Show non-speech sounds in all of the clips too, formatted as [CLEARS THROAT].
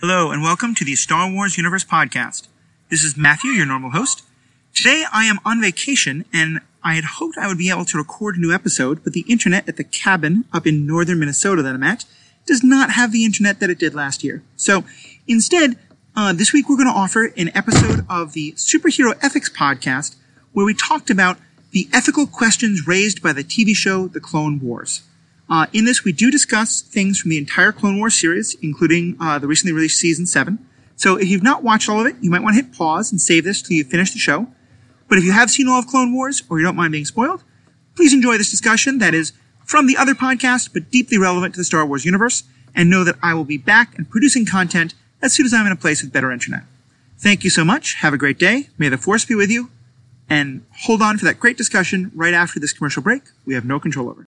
Hello, and welcome to the Star Wars Universe podcast. This is Matthew, your normal host. Today I am on vacation, and I had hoped I would be able to record a new episode, but the internet at the cabin up in northern Minnesota that I'm at does not have the internet that it did last year. So instead, uh, this week we're going to offer an episode of the Superhero Ethics podcast where we talked about the ethical questions raised by the TV show The Clone Wars. Uh, in this, we do discuss things from the entire Clone Wars series, including uh, the recently released season seven. So if you've not watched all of it, you might want to hit pause and save this till you finish the show. But if you have seen all of Clone Wars, or you don't mind being spoiled, please enjoy this discussion that is from the other podcast, but deeply relevant to the Star Wars universe, and know that I will be back and producing content as soon as I'm in a place with better internet. Thank you so much. Have a great day. May the Force be with you. And hold on for that great discussion right after this commercial break we have no control over.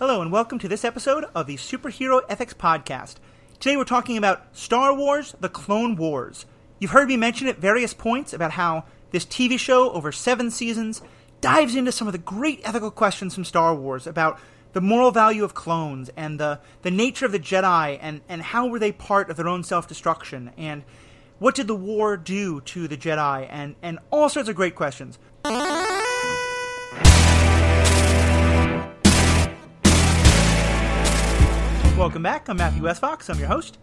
Hello, and welcome to this episode of the Superhero Ethics Podcast. Today we're talking about Star Wars The Clone Wars. You've heard me mention at various points about how this TV show, over seven seasons, dives into some of the great ethical questions from Star Wars about the moral value of clones and the, the nature of the Jedi and, and how were they part of their own self destruction and what did the war do to the Jedi and, and all sorts of great questions. Welcome back. I'm Matthew S. Fox. I'm your host.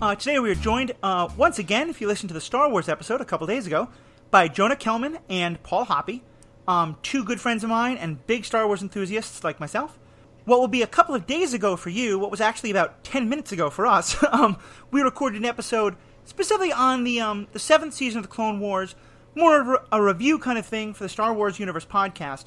Uh, today we are joined uh, once again, if you listened to the Star Wars episode a couple days ago, by Jonah Kellman and Paul Hoppe, um, two good friends of mine and big Star Wars enthusiasts like myself. What will be a couple of days ago for you, what was actually about 10 minutes ago for us, [LAUGHS] um, we recorded an episode specifically on the, um, the seventh season of the Clone Wars, more of a review kind of thing for the Star Wars Universe podcast.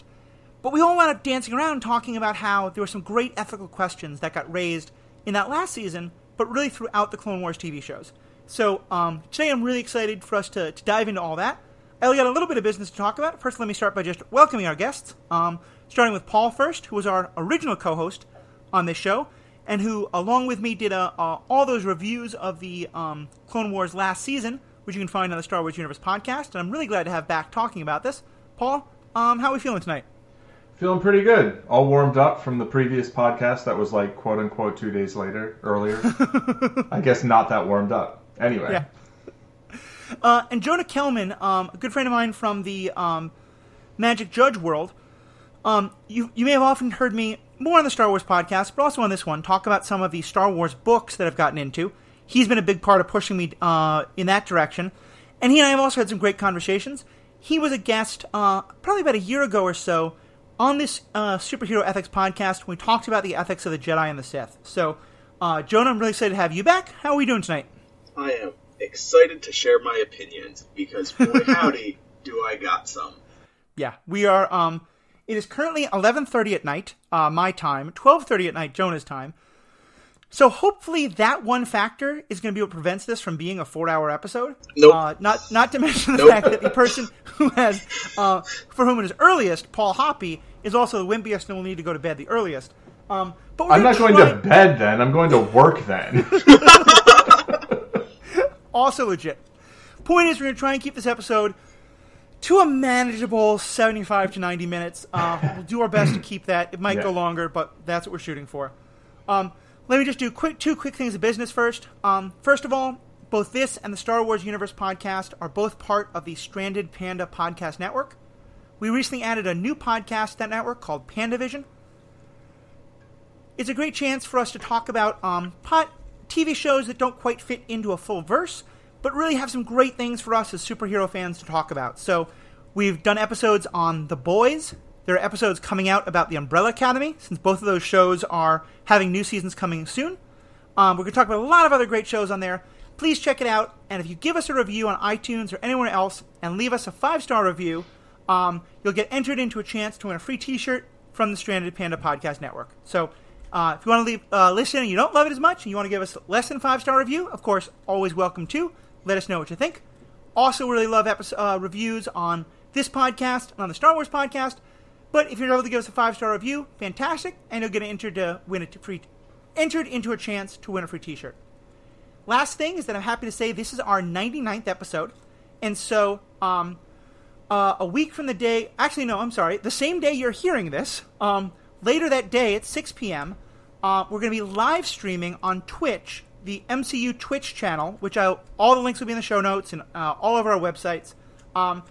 But we all wound up dancing around talking about how there were some great ethical questions that got raised in that last season, but really throughout the Clone Wars TV shows. So um, today I'm really excited for us to, to, dive into all that. I got a little bit of business to talk about. First, let me start by just welcoming our guests, um, starting with Paul first, who was our original co-host on this show, and who, along with me, did uh, uh, all those reviews of the um, Clone Wars last season, which you can find on the Star Wars Universe podcast. And I'm really glad to have back talking about this. Paul, um, how are we feeling tonight? Feeling pretty good. All warmed up from the previous podcast that was like quote unquote two days later, earlier. [LAUGHS] I guess not that warmed up. Anyway. Yeah. Uh, and Jonah Kellman, um, a good friend of mine from the um, Magic Judge world, um, you, you may have often heard me more on the Star Wars podcast, but also on this one, talk about some of the Star Wars books that I've gotten into. He's been a big part of pushing me uh, in that direction. And he and I have also had some great conversations. He was a guest uh, probably about a year ago or so on this uh, superhero ethics podcast, we talked about the ethics of the Jedi and the Sith. So, uh, Jonah, I'm really excited to have you back. How are we doing tonight? I am excited to share my opinions because, boy, [LAUGHS] howdy, do I got some. Yeah, we are. Um, it is currently 11:30 at night, uh, my time, 12:30 at night, Jonah's time. So hopefully that one factor is going to be what prevents this from being a four-hour episode. Nope. Uh, not not to mention the nope. fact that the person who has, uh, for whom it is earliest, Paul Hoppe, is also the wimpiest and will need to go to bed the earliest. Um, but I'm not going try... to bed then. I'm going to work then. [LAUGHS] [LAUGHS] also legit. Point is, we're going to try and keep this episode to a manageable 75 to 90 minutes. Uh, we'll do our best to keep that. It might yeah. go longer, but that's what we're shooting for. Um, let me just do quick two quick things of business first. Um, first of all, both this and the Star Wars Universe podcast are both part of the Stranded Panda Podcast Network. We recently added a new podcast to that network called PandaVision. It's a great chance for us to talk about um, pot TV shows that don't quite fit into a full verse, but really have some great things for us as superhero fans to talk about. So, we've done episodes on The Boys, there are episodes coming out about the Umbrella Academy, since both of those shows are having new seasons coming soon. Um, we're going to talk about a lot of other great shows on there. Please check it out. And if you give us a review on iTunes or anywhere else and leave us a five star review, um, you'll get entered into a chance to win a free t shirt from the Stranded Panda Podcast Network. So uh, if you want to leave, uh, listen and you don't love it as much and you want to give us less than five star review, of course, always welcome to. Let us know what you think. Also, really love episode, uh, reviews on this podcast and on the Star Wars podcast. But if you're able to give us a five star review, fantastic, and you'll get entered to win a free, entered into a chance to win a free T-shirt. Last thing is that I'm happy to say this is our 99th episode, and so um, uh, a week from the day, actually no, I'm sorry, the same day you're hearing this, um, later that day at 6 p.m. Uh, we're going to be live streaming on Twitch the MCU Twitch channel, which I, all the links will be in the show notes and uh, all over our websites. Um,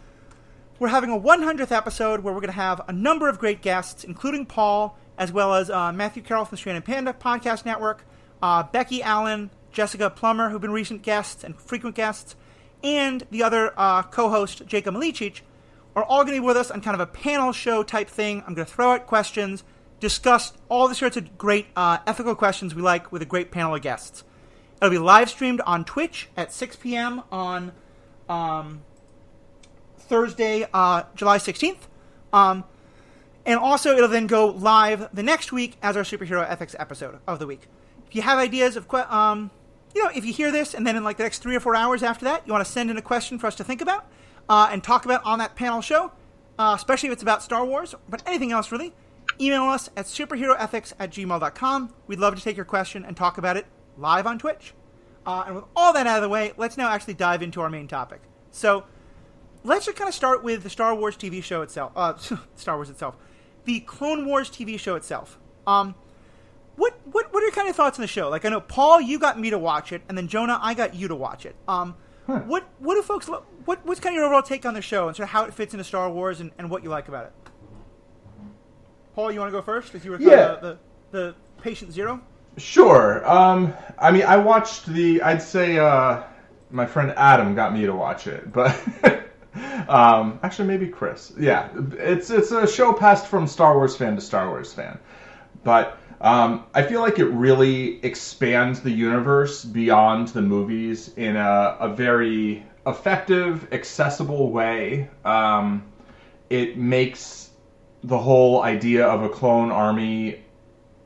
we're having a 100th episode where we're going to have a number of great guests, including Paul, as well as uh, Matthew Carroll from the Stranded Panda Podcast Network, uh, Becky Allen, Jessica Plummer, who've been recent guests and frequent guests, and the other uh, co-host, Jacob Malicic, are all going to be with us on kind of a panel show type thing. I'm going to throw out questions, discuss all the sorts of great uh, ethical questions we like with a great panel of guests. It'll be live streamed on Twitch at 6 p.m. on um, Thursday, uh, July 16th. Um, and also, it'll then go live the next week as our superhero ethics episode of the week. If you have ideas of, que- um, you know, if you hear this and then in like the next three or four hours after that, you want to send in a question for us to think about uh, and talk about on that panel show, uh, especially if it's about Star Wars, but anything else really, email us at superheroethics at gmail.com. We'd love to take your question and talk about it live on Twitch. Uh, and with all that out of the way, let's now actually dive into our main topic. So, let's just kind of start with the Star Wars TV show itself. Uh, [LAUGHS] Star Wars itself, the Clone Wars TV show itself. Um, what what what are your kind of thoughts on the show? Like, I know Paul, you got me to watch it, and then Jonah, I got you to watch it. Um, huh. what what do folks lo- what what's kind of your overall take on the show and sort of how it fits into Star Wars and, and what you like about it? Paul, you want to go first? Because you were yeah. the, the the patient zero. Sure. Um, I mean, I watched the. I'd say uh, my friend Adam got me to watch it, [LAUGHS] but um, actually maybe Chris. Yeah, it's it's a show passed from Star Wars fan to Star Wars fan, but um, I feel like it really expands the universe beyond the movies in a, a very effective, accessible way. Um, it makes the whole idea of a clone army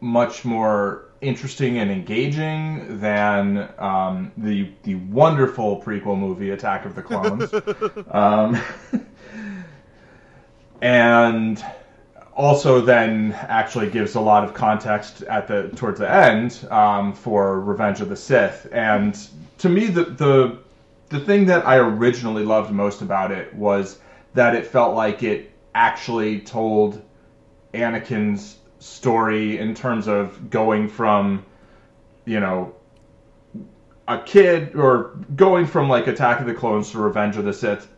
much more interesting and engaging than um, the the wonderful prequel movie Attack of the Clones, [LAUGHS] um, and also then actually gives a lot of context at the towards the end um, for Revenge of the Sith. And to me, the the the thing that I originally loved most about it was that it felt like it actually told Anakin's story in terms of going from, you know, a kid or going from like Attack of the Clones to Revenge of the Sith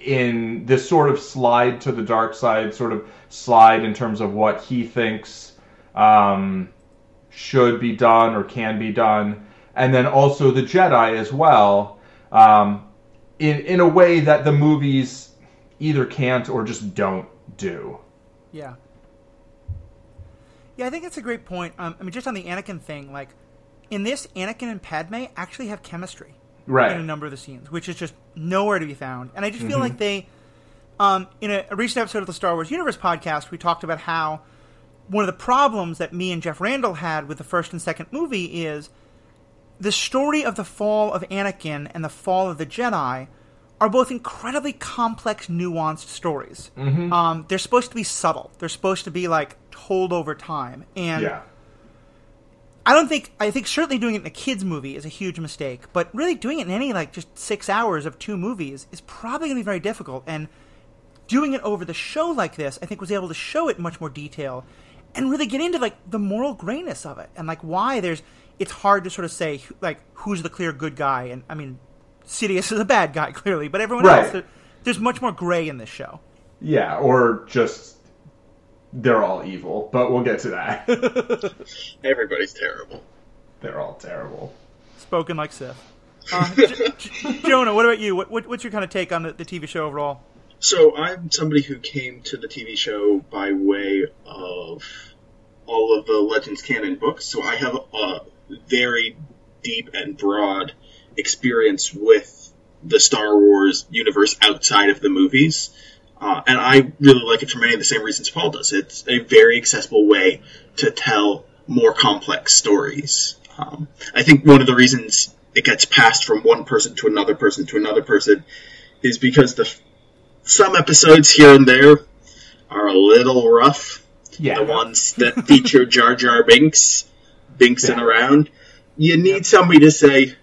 in this sort of slide to the dark side, sort of slide in terms of what he thinks um, should be done or can be done, and then also the Jedi as well, um, in in a way that the movies either can't or just don't do. Yeah. Yeah, I think that's a great point. Um, I mean, just on the Anakin thing, like in this, Anakin and Padme actually have chemistry, right? In a number of the scenes, which is just nowhere to be found. And I just mm-hmm. feel like they, um, in a, a, recent episode of the Star Wars Universe podcast, we talked about how one of the problems that me and Jeff Randall had with the first and second movie is the story of the fall of Anakin and the fall of the Jedi are both incredibly complex, nuanced stories. Mm-hmm. Um, they're supposed to be subtle. They're supposed to be like told over time, and yeah. I don't think I think certainly doing it in a kids movie is a huge mistake. But really doing it in any like just six hours of two movies is probably going to be very difficult. And doing it over the show like this, I think was able to show it in much more detail and really get into like the moral grayness of it and like why there's it's hard to sort of say like who's the clear good guy and I mean Sidious is a bad guy, [LAUGHS] clearly, but everyone right. else, there, there's much more gray in this show. Yeah, or just they're all evil, but we'll get to that. [LAUGHS] Everybody's terrible. They're all terrible. Spoken like Sith. Uh, J- J- Jonah, what about you? What, what, what's your kind of take on the, the TV show overall? So I'm somebody who came to the TV show by way of all of the Legends canon books, so I have a very deep and broad experience with the Star Wars universe outside of the movies. Uh, and I really like it for many of the same reasons Paul does. It's a very accessible way to tell more complex stories. Um, I think one of the reasons it gets passed from one person to another person to another person is because the some episodes here and there are a little rough. Yeah. The ones that feature [LAUGHS] Jar Jar Binks, Binksing yeah. around. You need somebody to say,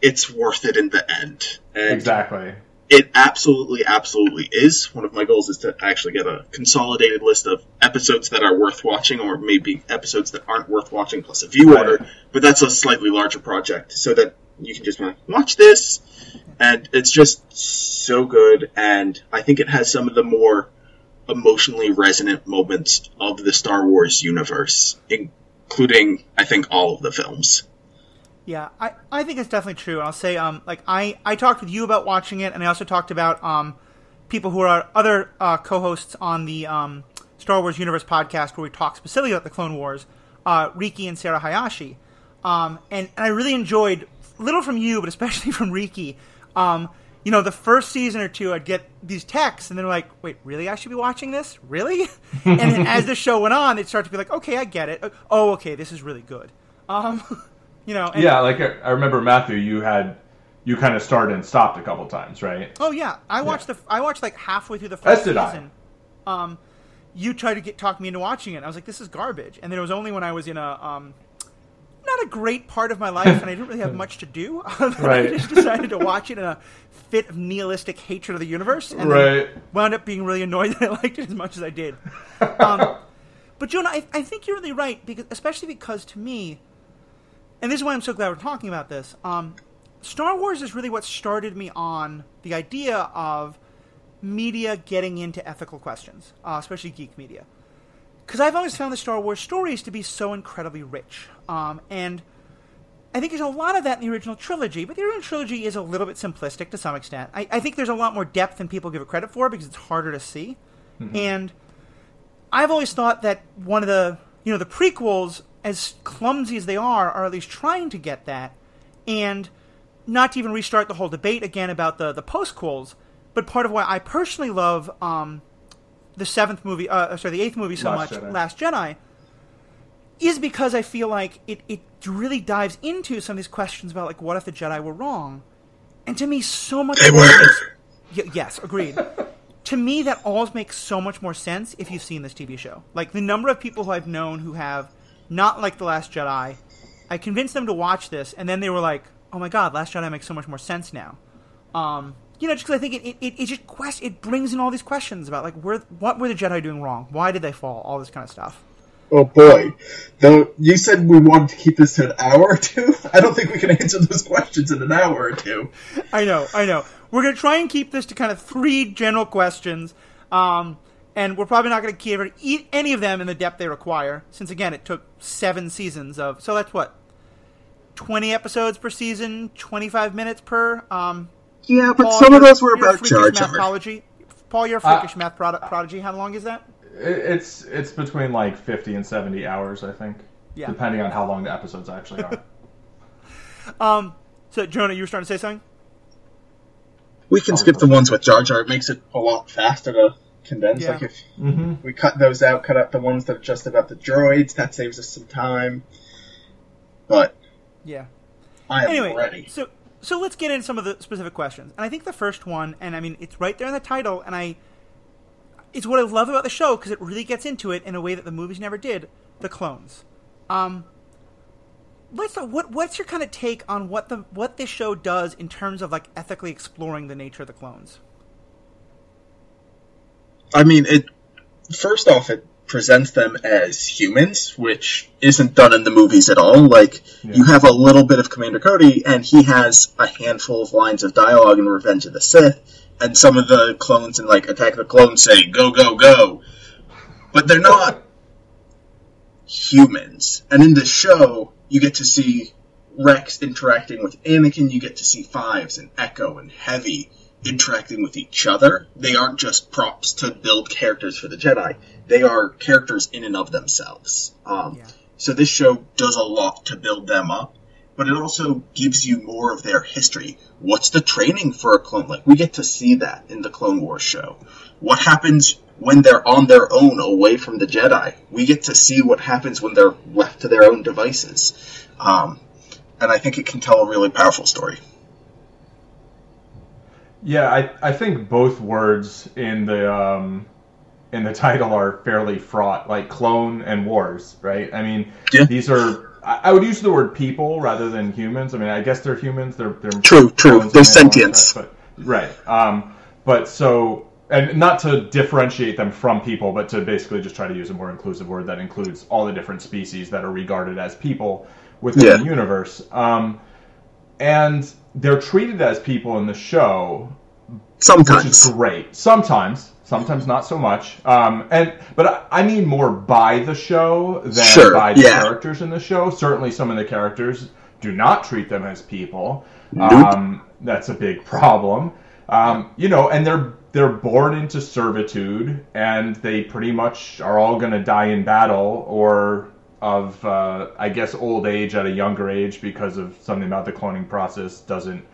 it's worth it in the end. And exactly. it absolutely, absolutely is. One of my goals is to actually get a consolidated list of episodes that are worth watching, or maybe episodes that aren't worth watching, plus a view Right. order. But that's a slightly larger project, so that you can just like, watch this, and it's just so good. And I think it has some of the more emotionally resonant moments of the Star Wars universe, including, I think, all of the films. Yeah, I, I think it's definitely true. And I'll say, um, like I, I talked with you about watching it, and I also talked about um, people who are other uh, co-hosts on the um, Star Wars Universe podcast, where we talk specifically about the Clone Wars, uh, Riki and Sarah Hayashi, um, and, and I really enjoyed little from you, but especially [LAUGHS] from Riki. Um, you know, the first season or two, I'd get these texts, and they're like, "Wait, really? I should be watching this? Really?" [LAUGHS] and then as the show went on, it started to be like, "Okay, I get it. Oh, okay, this is really good." Um, [LAUGHS] you know, and, Yeah, like I I remember Matthew, you had you kind of started and stopped a couple times, right? Oh yeah, I watched Yeah. the I watched like halfway through the first did I. season. Um, you tried to get talk me into watching it. I was like, this is garbage. And then it was only when I was in a um, not a great part of my life, and I didn't really have much to do. [LAUGHS] that I just decided to watch it in a fit of nihilistic hatred of the universe, and Right. wound up being really annoyed [LAUGHS] that I liked it as much as I did. Um, [LAUGHS] but Jonah, I, I think you're really right because, especially because to me, and this is why I'm so glad we're talking about this. Um, Star Wars is really what started me on the idea of media getting into ethical questions, uh, especially geek media. Because I've always found the Star Wars stories to be so incredibly rich. Um, and I think there's a lot of that in the original trilogy, but the original trilogy is a little bit simplistic to some extent. I, I think there's a lot more depth than people give it credit for because it's harder to see. And I've always thought that one of the you know the prequels, as clumsy as they are, are at least trying to get that, and not to even restart the whole debate again about the the postquels, but part of why I personally love um, the seventh movie, uh, sorry, the eighth movie so Last much, Jedi. Last Jedi, is because I feel like it it really dives into some of these questions about like what if the Jedi were wrong, and to me, so much They more were. Y- yes, agreed. [LAUGHS] to me, that always makes so much more sense if you've seen this TV show. Like the number of people who I've known who have not liked the Last Jedi, I convinced them to watch this, and then they were like, "Oh my god, Last Jedi makes so much more sense now." Um, you know, just because I think it, it, it, it just quest it brings in all these questions about like where what were the Jedi doing wrong? Why did they fall? All this kind of stuff. Oh boy. Though you said we wanted to keep this to an hour or two, [LAUGHS] I don't think we can answer those questions in an hour or two. I know, I know. We're gonna try and keep this to kind of three general questions, um, and we're probably not gonna cover e- any of them in the depth they require, since again it took seven seasons of. So that's what twenty episodes per season, twenty-five minutes per. Um, Yeah, but Paul, some of those were about Jar Jar. mathology. Paul, you're a Uh, freakish math product prodigy. How long is that? It, it's it's between like fifty and seventy hours, I think, Yeah. depending on how long the episodes actually are. [LAUGHS] Um, so Jonah, you were starting to say something. We can skip the ones with Jar Jar. It makes it a lot faster to condense. Yeah. Like if mm-hmm. we cut those out, cut out the ones that are just about the droids, that saves us some time. But Yeah. I am anyway, ready. so so let's get into some of the specific questions. And I think the first one, and I mean it's right there in the title, and I it's what I love about the show because it really gets into it in a way that the movies never did. The clones. Um, let's what what's your kind of take on what the what this show does in terms of like ethically exploring the nature of the clones? I mean, it. First off, it presents them as humans, which isn't done in the movies at all. Like, you have a little bit of Commander Cody, and he has a handful of lines of dialogue in Revenge of the Sith, and some of the clones in like Attack of the Clones say "Go, go, go," but they're not humans. And in the show, you get to see Rex interacting with Anakin. You get to see Fives and Echo and Heavy interacting with each other. They aren't just props to build characters for the Jedi. They are characters in and of themselves. Um, Yeah. So this show does a lot to build them up, but it also gives you more of their history. What's the training for a clone like? We get to see that in the Clone Wars show. What happens when they're on their own away from the Jedi? We get to see what happens when they're left to their own devices. Um, and I think it can tell a really powerful story. Yeah, I, I think both words in the um, in the [LAUGHS] title are fairly fraught, like clone and wars, right? I mean, Yeah. these are. I, I would use the word people rather than humans. I mean, I guess they're humans. They're they're True, true. They're sentience. But Right. Um, but so, and not to differentiate them from people, but to basically just try to use a more inclusive word that includes all the different species that are regarded as people within Yeah. the universe. Um, and they're treated as people in the show, which is Sometimes. great. Sometimes, sometimes not so much. Um, and but I, I mean more by the show than Sure, by the yeah. characters in the show. Certainly, some of the characters do not treat them as people. Nope. Um, that's a big problem. Um, you know, and they're they're born into servitude, and they pretty much are all going to die in battle or of, uh, I guess, old age at a younger age because of something about the cloning process doesn't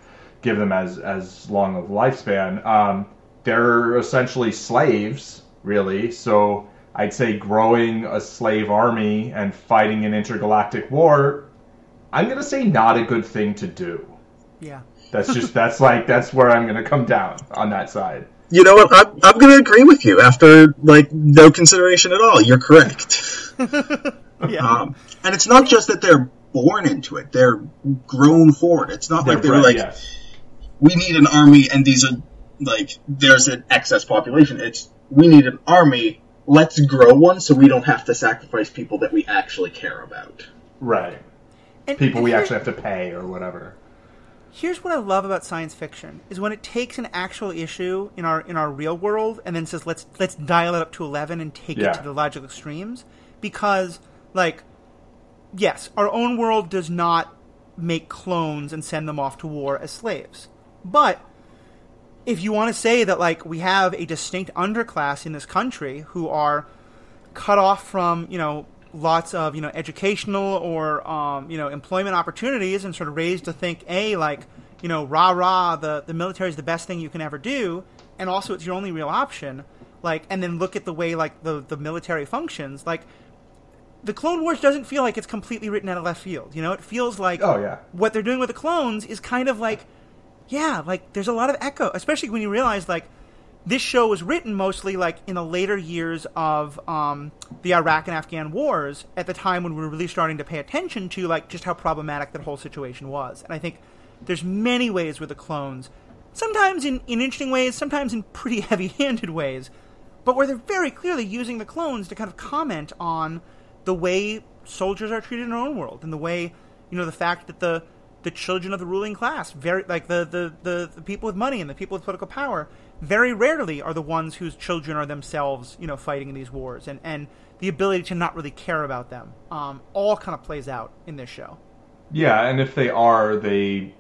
give them as as long of a lifespan. Um, they're essentially slaves, really. So I'd say growing a slave army and fighting an intergalactic war. I'm going to say not a good thing to do. Yeah. That's just [LAUGHS] that's like that's where I'm gonna come down on that side. You know what? I'm, I'm going to agree with you after like no consideration at all. You're correct. [LAUGHS] Yeah. Um, and it's not just that they're born into it; they're grown for it. It's not like they're bred- like, yes. we need an army, and these are like there's an excess population. It's we need an army. Let's grow one so we don't have to sacrifice people that we actually care about. right. And- People and we here- actually have to pay or whatever. Here's what I love about science fiction is when it takes an actual issue in our in our real world and then says let's let's dial it up to 11 and take Yeah. it to the logical extremes because like yes, our own world does not make clones and send them off to war as slaves. But if you want to say that like we have a distinct underclass in this country who are cut off from you know lots of you know educational or um, you know employment opportunities and sort of raised to think a like you know rah rah the the military is the best thing you can ever do and also it's your only real option like and then look at the way like the the military functions like the Clone Wars doesn't feel like it's completely written out of left field. You know, it feels like Oh, yeah. what they're doing with the clones is kind of like, yeah, like there's a lot of echo, especially when you realize like this show was written mostly like in the later years of um, the Iraq and Afghan wars, at the time when we were really starting to pay attention to like just how problematic that whole situation was. And I think there's many ways with the clones, sometimes in, in interesting ways, sometimes in pretty [LAUGHS] heavy-handed ways, but where they're very clearly using the clones to kind of comment on the way soldiers are treated in our own world and the way you know the fact that the the children of the ruling class. Very like the the, the, the people with money and the people with political power very rarely are the ones whose children are themselves you know fighting in these wars and and the ability to not really care about them um, all kind of plays out in this show. Yeah, and if they are, they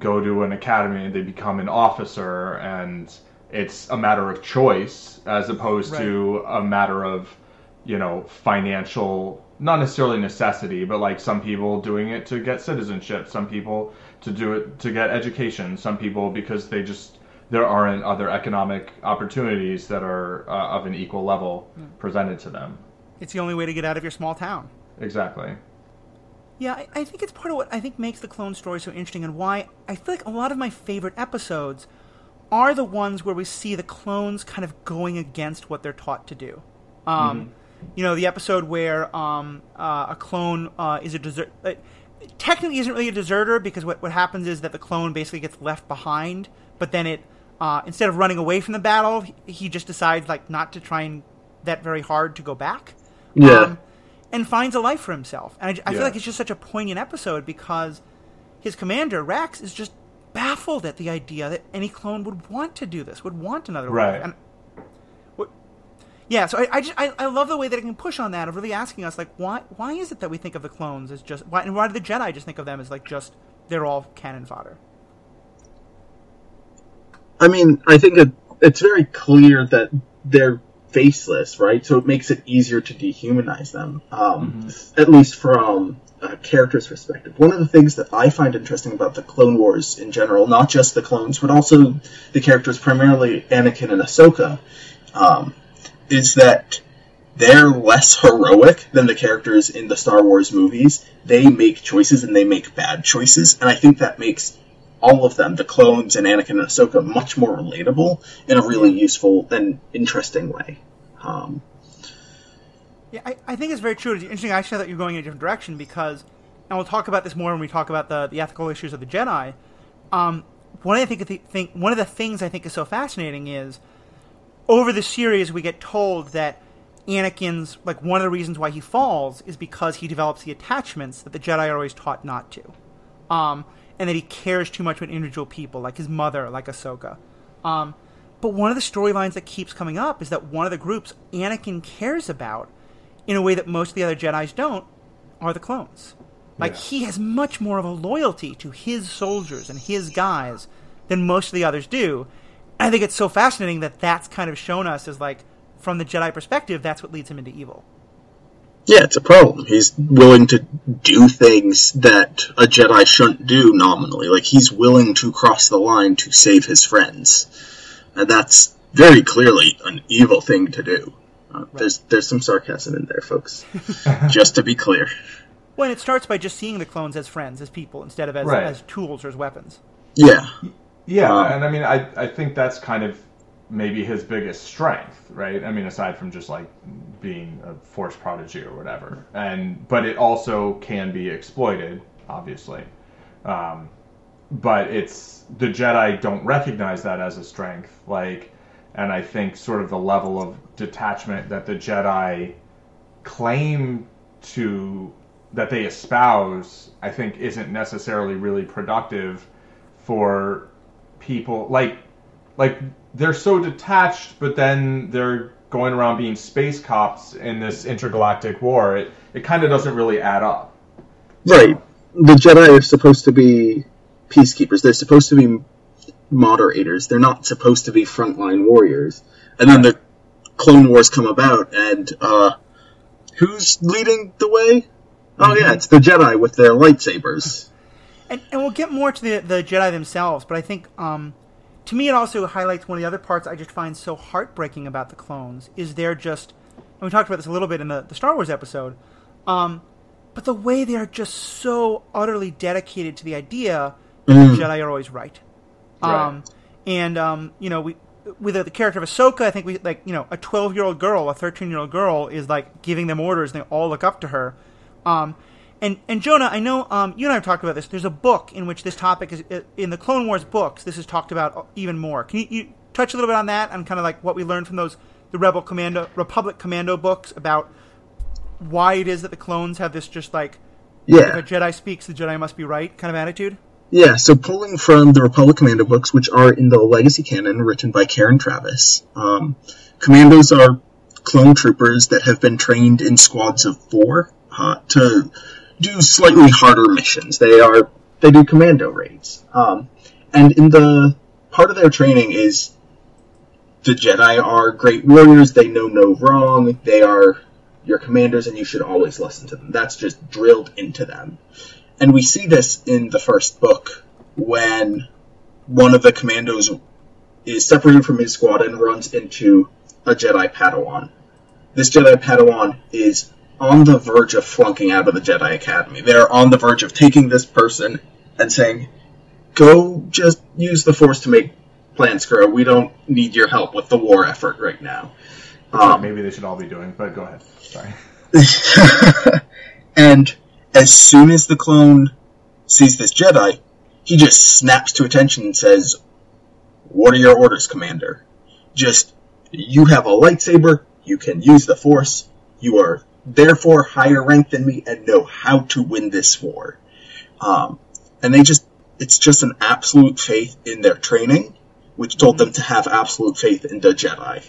go to an academy and they become an officer, and it's a matter of choice as opposed to a matter of, you know, financial, not necessarily necessity, but like some people doing it to get citizenship, some people to do it to get education, some people because they just there aren't other economic opportunities that are uh, of an equal level presented to them. it's the only way to get out of your small town Exactly. Yeah, I, I think it's part of what I think makes the clone story so interesting and why I feel like a lot of my favorite episodes are the ones where we see the clones kind of going against what they're taught to do. Um, You know, the episode where um, uh, a clone uh, is a desert. Uh, technically, isn't really a deserter because what, what happens is that the clone basically gets left behind, but then it uh, instead of running away from the battle, he, he just decides like not to try and that very hard to go back. Yeah. and finds a life for himself. And I, feel Yeah. like it's just such a poignant episode because his commander Rex is just baffled at the idea that any clone would want to do this, would want another Right. life. And yeah, so I, I just I, I love the way that it can push on that of really asking us like why why is it that we think of the clones as just why and why do the Jedi just think of them as like just they're all cannon fodder? I mean, I think it, it's very clear that they're faceless, right? So it makes it easier to dehumanize them, um, at least from a character's perspective. One of the things that I find interesting about the Clone Wars in general, not just the clones, but also the characters, primarily Anakin and Ahsoka, um, is that they're less heroic than the characters in the Star Wars movies. They make choices and they make bad choices, and I think that makes all of them, the clones and Anakin and Ahsoka, much more relatable in a really useful and interesting way. Um, Yeah, I, I think it's very true. It's interesting. Actually, I thought you were going in a different direction because, and we'll talk about this more when we talk about the, the ethical issues of the Jedi. Um, one of the think one of the things I think is so fascinating is over the series we get told that Anakin's like one of the reasons why he falls is because he develops the attachments that the Jedi are always taught not to, um, and that he cares too much about individual people, like his mother, like Ahsoka. Um, but one of the storylines that keeps coming up is that one of the groups Anakin cares about, in a way that most of the other Jedi's don't, are the clones. Like yeah. he has much more of a loyalty to his soldiers and his guys than most of the others do. And I think it's so fascinating that that's kind of shown us as like from the Jedi perspective, that's what leads him into evil. Yeah, it's a problem. He's willing to do things that a Jedi shouldn't do nominally. Like he's willing to cross the line to save his friends, and that's very clearly an evil thing to do. Uh, right. There's there's some sarcasm in there, folks. [LAUGHS] just to be clear. When it starts by just seeing the clones as friends, as people, instead of as, right. as tools or as weapons. Yeah. Yeah, um, and I mean, I I think that's kind of maybe his biggest strength, right? I mean, aside from just like being a force prodigy or whatever, and but it also can be exploited, obviously. Um, but it's the Jedi don't recognize that as a strength, like, and I think sort of the level of detachment that the Jedi claim to that they espouse, I think, isn't necessarily really productive for people like like they're so detached, but then they're going around being space cops in this intergalactic war. It it kind of doesn't really add up. Right. The Jedi are supposed to be peacekeepers. They're supposed to be moderators. They're not supposed to be frontline warriors. And then the Clone Wars come about, and uh, who's leading the way? Oh yeah, it's the Jedi with their lightsabers. And, and we'll get more to the the Jedi themselves, but I think um, to me, it also highlights one of the other parts I just find so heartbreaking about the clones is they're just, and we talked about this a little bit in the, the Star Wars episode, um, but the way they are just so utterly dedicated to the idea that mm. the Jedi are always right. right. Um, and um, you know, we with the character of Ahsoka, I think we like you know a twelve year old girl, a thirteen year old girl is like giving them orders, and they all look up to her. Um, and and Jonah, I know um, you and I have talked about this. There's a book in which this topic is uh, in the Clone Wars books. This is talked about even more. Can you, you touch a little bit on that and kind of like what we learned from those the Rebel Commando Republic Commando books about why it is that the clones have this just like yeah. if a Jedi speaks, the Jedi must be right kind of attitude. Yeah, so pulling from the Republic Commando books, which are in the Legacy canon, written by Karen Traviss, um, commandos are clone troopers that have been trained in squads of four uh, to do slightly harder missions. They are they do commando raids, um, and in the part of their training is the Jedi are great warriors. They know no wrong. They are your commanders, and you should always listen to them. That's just drilled into them. And we see this in the first book when one of the commandos is separated from his squad and runs into a Jedi Padawan. This Jedi Padawan is on the verge of flunking out of the Jedi Academy. They're on the verge of taking this person and saying, go just use the Force to make plans grow. We don't need your help with the war effort right now. Um, maybe they should all be doing, but go ahead. Sorry. [LAUGHS] and as soon as the clone sees this Jedi, he just snaps to attention and says, What are your orders, Commander? Just, you have a lightsaber, you can use the Force, you are therefore higher ranked than me and know how to win this war. Um, and they just, it's just an absolute faith in their training, which told them to have absolute faith in the Jedi.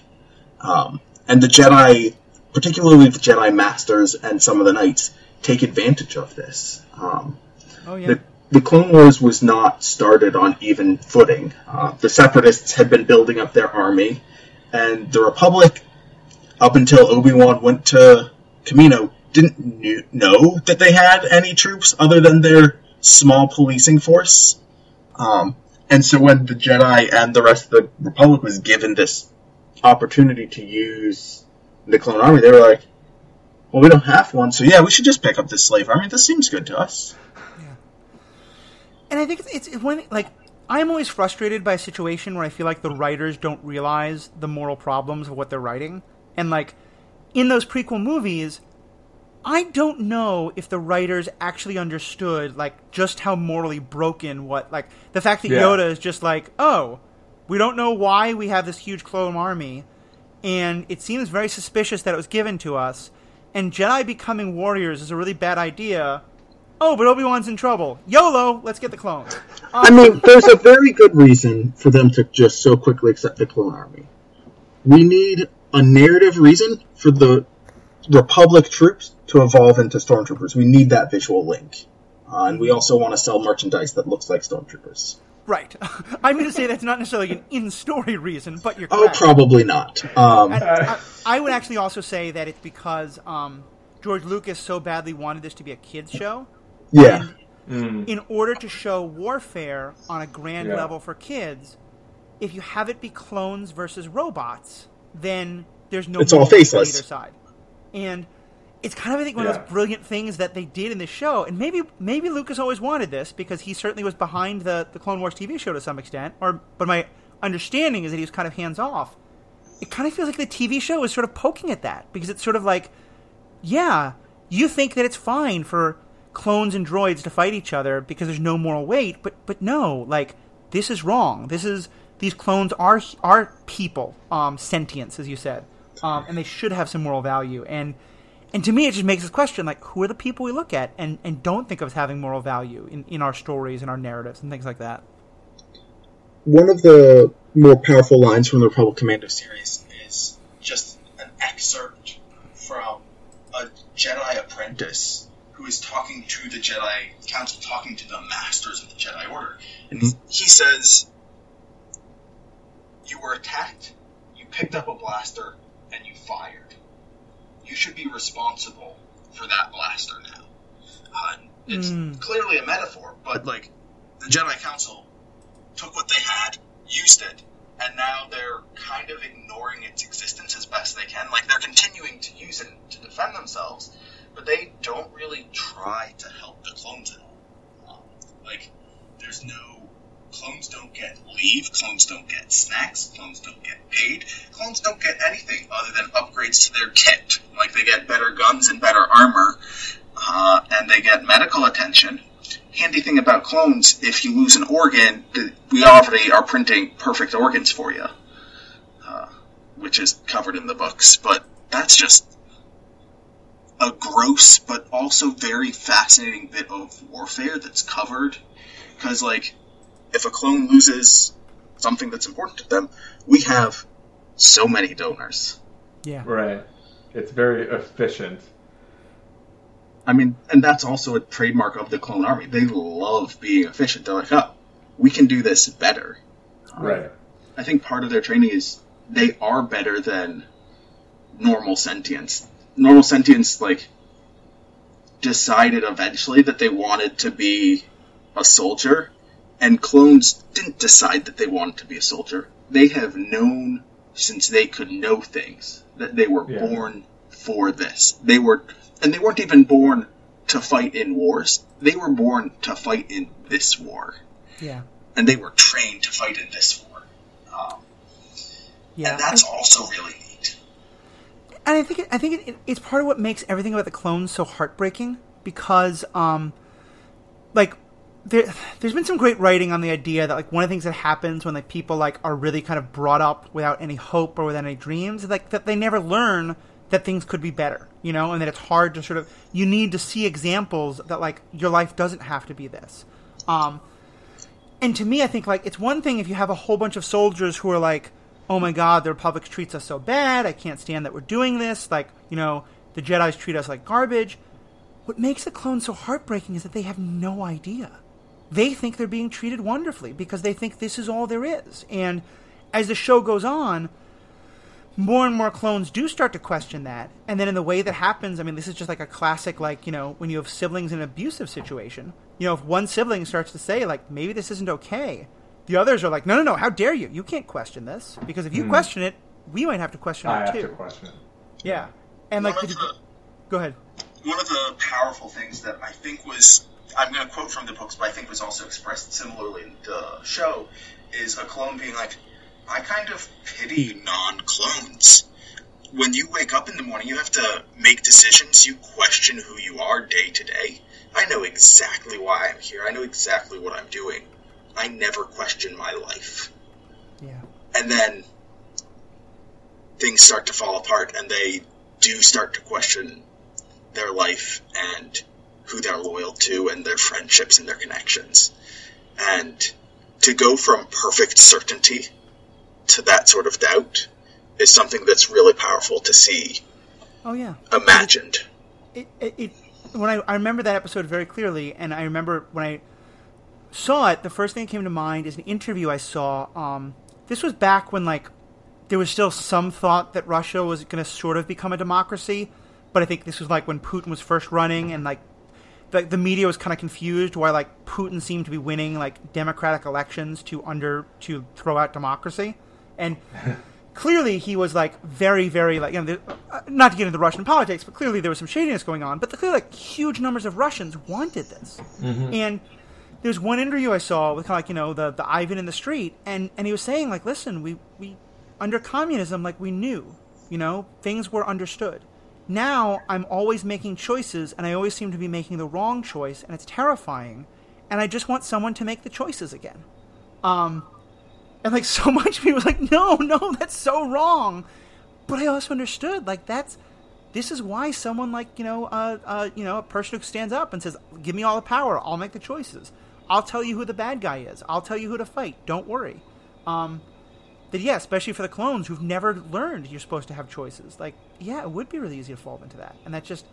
Um, and the Jedi, particularly the Jedi Masters and some of the Knights, take advantage of this. Um, oh, yeah. The, the Clone Wars was not started on even footing. Uh, the Separatists had been building up their army, and the Republic, up until Obi Wan went to Kamino didn't knew, know that they had any troops other than their small policing force. Um, and so when the Jedi and the rest of the Republic was given this opportunity to use the clone army, they were like, well, we don't have one, so yeah, we should just pick up this slave army. This seems good to us. Yeah. And I think it's, it's when, like, I'm always frustrated by a situation where I feel like the writers don't realize the moral problems of what they're writing. And, like, in those prequel movies, I don't know if the writers actually understood like just how morally broken what like the fact that Yeah. Yoda is just like, "Oh, we don't know why we have this huge clone army and it seems very suspicious that it was given to us and Jedi becoming warriors is a really bad idea." Oh, but Obi-Wan's in trouble. YOLO, let's get the clones. I mean, there's a very good reason for them to just so quickly accept the clone army. We need a narrative reason for the Republic troops to evolve into stormtroopers. We need that visual link. Uh, and we also want to sell merchandise that looks like stormtroopers. Right. [LAUGHS] I'm going to say that's not necessarily an in-story reason, but you're Oh, probably not. Um, I, I would actually also say that it's because um, George Lucas so badly wanted this to be a kids show. yeah. In order to show warfare on a grand Yeah. level for kids, if you have it be clones versus robots, then there's no It's all faceless. either side. And it's kind of I think one of those brilliant things that they did in this show. And maybe maybe Lucas always wanted this because he certainly was behind the the Clone Wars TV show to some extent. Or but my understanding is that he was kind of hands off. It kind of feels like the TV show is sort of poking at that because it's sort of like, yeah, you think that it's fine for clones and droids to fight each other because there's no moral weight, but but no, like this is wrong. This is these clones are are people, um, sentience, as you said, um, and they should have some moral value. And and to me, it just makes us question like who are the people we look at and, and don't think of as having moral value in, in our stories and our narratives and things like that. one of the more powerful lines from the Republic Commando series is just an excerpt from a Jedi apprentice who is talking to the Jedi Council, talking to the masters of the Jedi Order. And he says, You were attacked, you picked up a blaster, and you fired. You should be responsible for that blaster now. Uh, it's Mm. clearly a metaphor, but like the Jedi Council took what they had, used it, and now they're kind of ignoring its existence as best they can. Like they're continuing to use it to defend themselves, but they don't really try to help the clones at all. Um, like there's no clones don't get leave, clones don't get snacks, clones don't get paid, clones don't get anything other than upgrades to their kit. Like they get better guns and better armor, uh, and they get medical attention handy thing about clones, if you lose an organ, we already are printing perfect organs for you, uh, which is covered in the books. But that's just a gross but also very fascinating bit of warfare that's covered. Because, like, if a clone loses something that's important to them, we have so many donors. Yeah. Right. It's very efficient. I mean, and that's also a trademark of the clone army. They love being efficient. They're like, oh, we can do this better. Right. I think part of their training is they are better than normal sentience. Normal sentience, like, decided eventually that they wanted to be a soldier, and clones didn't decide that they wanted to be a soldier. They have known since they could know things that they were Yeah. born for this. They were, and they weren't even born to fight in wars. They were born to fight in this war, Yeah. and they were trained to fight in this war. Um, Yeah. and that's also really neat. and I think it, I think it, it's part of what makes everything about the clones so heartbreaking because, um, like, there, there's been some great writing on the idea that like one of the things that happens when like people like are really kind of brought up without any hope or without any dreams, is, like that they never learn that things could be better, you know, and that it's hard to sort of you need to see examples that like your life doesn't have to be this. Um, and to me, I think like it's one thing if you have a whole bunch of soldiers who are like, "Oh my God, the Republic treats us so bad. I can't stand that we're doing this." Like, you know, the Jedi's treat us like garbage. What makes the clones so heartbreaking is that they have no idea. They think they're being treated wonderfully because they think this is all there is. And as the show goes on, more and more clones do start to question that. And then in the way that happens, I mean, this is just like a classic, like, you know, when you have siblings in an abusive situation, you know, if one sibling starts to say, like, maybe this isn't okay, the others are like, no, no, no, how dare you? You can't question this. Because if you hmm. question it, we might have to question I it have too. to question it. Yeah. And like, One of the- the- go ahead. one of the powerful things that I think was I'm going to quote from the books, but I think was also expressed similarly in the show is a clone being like, I kind of pity non-clones. when you wake up in the morning, you have to make decisions. You question who you are day to day. I know exactly why I'm here. I know exactly what I'm doing. I never question my life. Yeah. And then things start to fall apart and they do start to question their life and who they're loyal to and their friendships and their connections. And to go from perfect certainty to that sort of doubt is something that's really powerful to see Oh yeah. imagined. it, it, it when I, I remember that episode very clearly, and I remember when I saw it, the first thing that came to mind is an interview I saw. Um, this was back when like there was still some thought that Russia was going to sort of become a democracy, but I think this was like when Putin was first running, and like the, the media was kind of confused why like Putin seemed to be winning like democratic elections to under to throw out democracy, and [LAUGHS] clearly he was like very very like you know the, uh, not to get into Russian politics, but clearly there was some shadiness going on. But the, clearly like huge numbers of Russians wanted this, and there's one interview I saw with kind of like you know the the Ivan in the street, and and he was saying like, listen, we we under communism like we knew, you know, things were understood. Now I'm always making choices, and I always seem to be making the wrong choice, and it's terrifying. And I just want someone to make the choices again. Um, and like [LAUGHS] so much people was like, no, no, that's so wrong. But I also understood like that's this is why someone like you know uh, uh, you know a person who stands up and says, "Give me all the power. I'll make the choices. I'll tell you who the bad guy is. I'll tell you who to fight. Don't worry." Um, that yeah, especially for the clones who've never learned you're supposed to have choices. Like yeah, it would be really easy to fall into that, and that just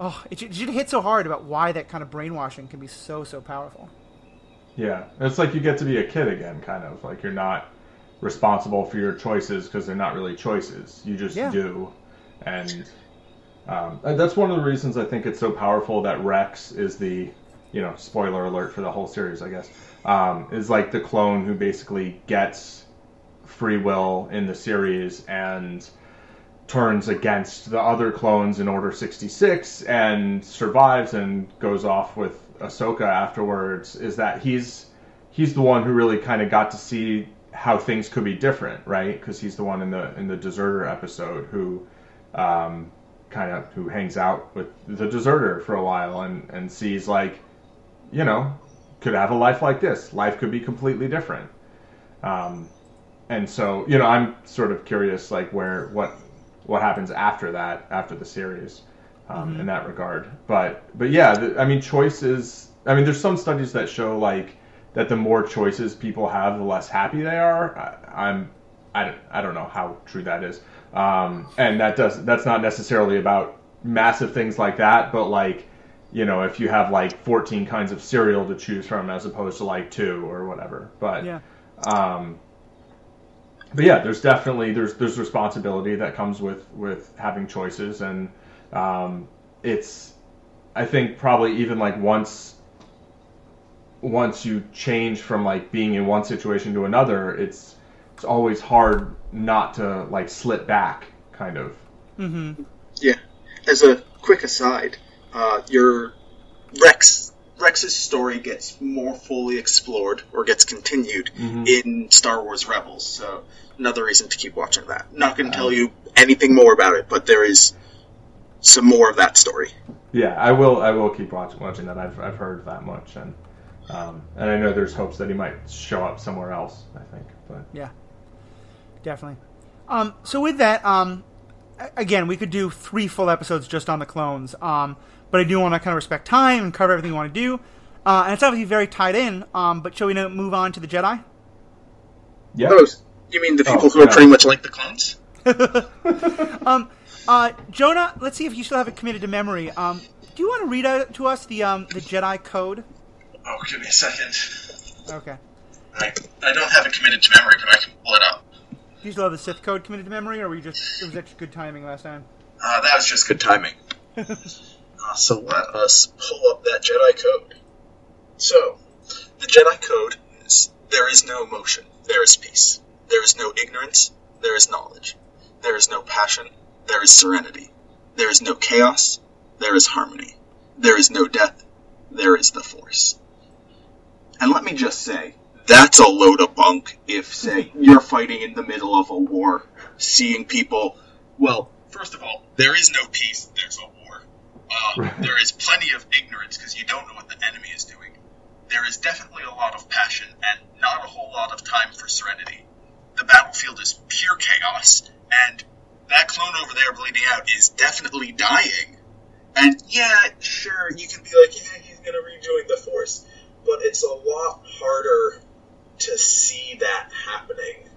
oh, it, should hit so hard about why that kind of brainwashing can be so so powerful. Yeah, it's like you get to be a kid again, kind of like you're not responsible for your choices because they're not really choices. You just Yeah. do, and, um, and that's one of the reasons I think it's so powerful that Rex is the, you know, spoiler alert for the whole series, I guess, um, is like the clone who basically gets free will in the series and turns against the other clones in Order 66 and survives and goes off with Ahsoka afterwards is that he's he's the one who really kind of got to see how things could be different, right? Because he's the one in the in the deserter episode who um, kind of who hangs out with the deserter for a while and and sees like you know could have a life like this. Life could be completely different. Um, and so you know I'm sort of curious like where what what happens after that after the series um, in that regard. But but yeah, the, I mean choices. I mean there's some studies that show like that the more choices people have, the less happy they are. I, I'm I don't, I don't know how true that is. Um, and that does that's not necessarily about massive things like that, but like you know if you have like 14 kinds of cereal to choose from as opposed to like two or whatever. But Yeah. um, but yeah, there's definitely there's there's responsibility that comes with with having choices, and um, it's I think probably even like once once you change from like being in one situation to another, it's it's always hard not to like slip back, kind of. Mm-hmm. Yeah. As a quick aside, uh, your Rex Rex's story gets more fully explored or gets continued in Star Wars Rebels. So another reason to keep watching that. Not going to tell you anything more about it, but there is some more of that story. Yeah, I will. I will keep watching watching that. I've I've heard that much, and um, and I know there's hopes that he might show up somewhere else. I think, but Yeah, definitely. Um, so with that, um, again, we could do three full episodes just on the clones. Um, but I do want to kind of respect time and cover everything we want to do. Uh, and it's obviously very tied in. Um, but shall we now move on to the Jedi? yeah. Oh, you mean the people Oh, who are yeah. pretty much like the clones? [LAUGHS] Uh, Jonah, let's see if you still have it committed to memory. Um, do you want to read out to us the um, the Jedi code? Oh, give me a second. Okay. I, I don't have it committed to memory, but I can pull it up. Do you still have the Sith code committed to memory, or were you just it was actually good timing last time? Uh, that was just good timing. [LAUGHS] uh, so let us pull up that Jedi code. So, the Jedi code is there is no emotion, there is peace. There is no ignorance, there is knowledge. There is no passion, there is serenity. There is no chaos, there is harmony. There is no death, there is the Force. And let me just say, that's a load of bunk if, say, you're fighting in the middle of a war, seeing people Well, first of all, there is no peace. There's a war. There is plenty of ignorance because you don't know what the enemy is doing. There is definitely a lot of passion and not a whole lot of time for serenity. The battlefield is pure chaos, and that clone over there bleeding out is definitely dying. And yeah, sure, you can be like, yeah, he's gonna rejoin the Force, but it's a lot harder to see that happening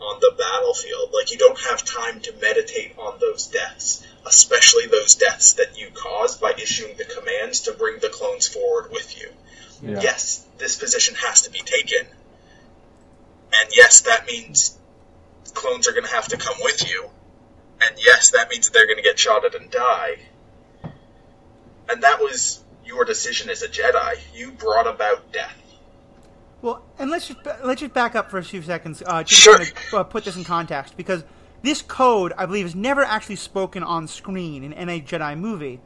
on the battlefield. Like, you don't have time to meditate on those deaths, especially those deaths that you caused by issuing the commands to bring the clones forward with you. Yeah. Yes, this position has to be taken. And yes, that means clones are going to have to come with you. And yes, that means they're going to get shot at and die. And that was your decision as a Jedi. You brought about death. Well, and let's just let's just back up for a few seconds, uh, just Sure. to uh, put this in context, because this code, I believe, is never actually spoken on screen in any Jedi movie.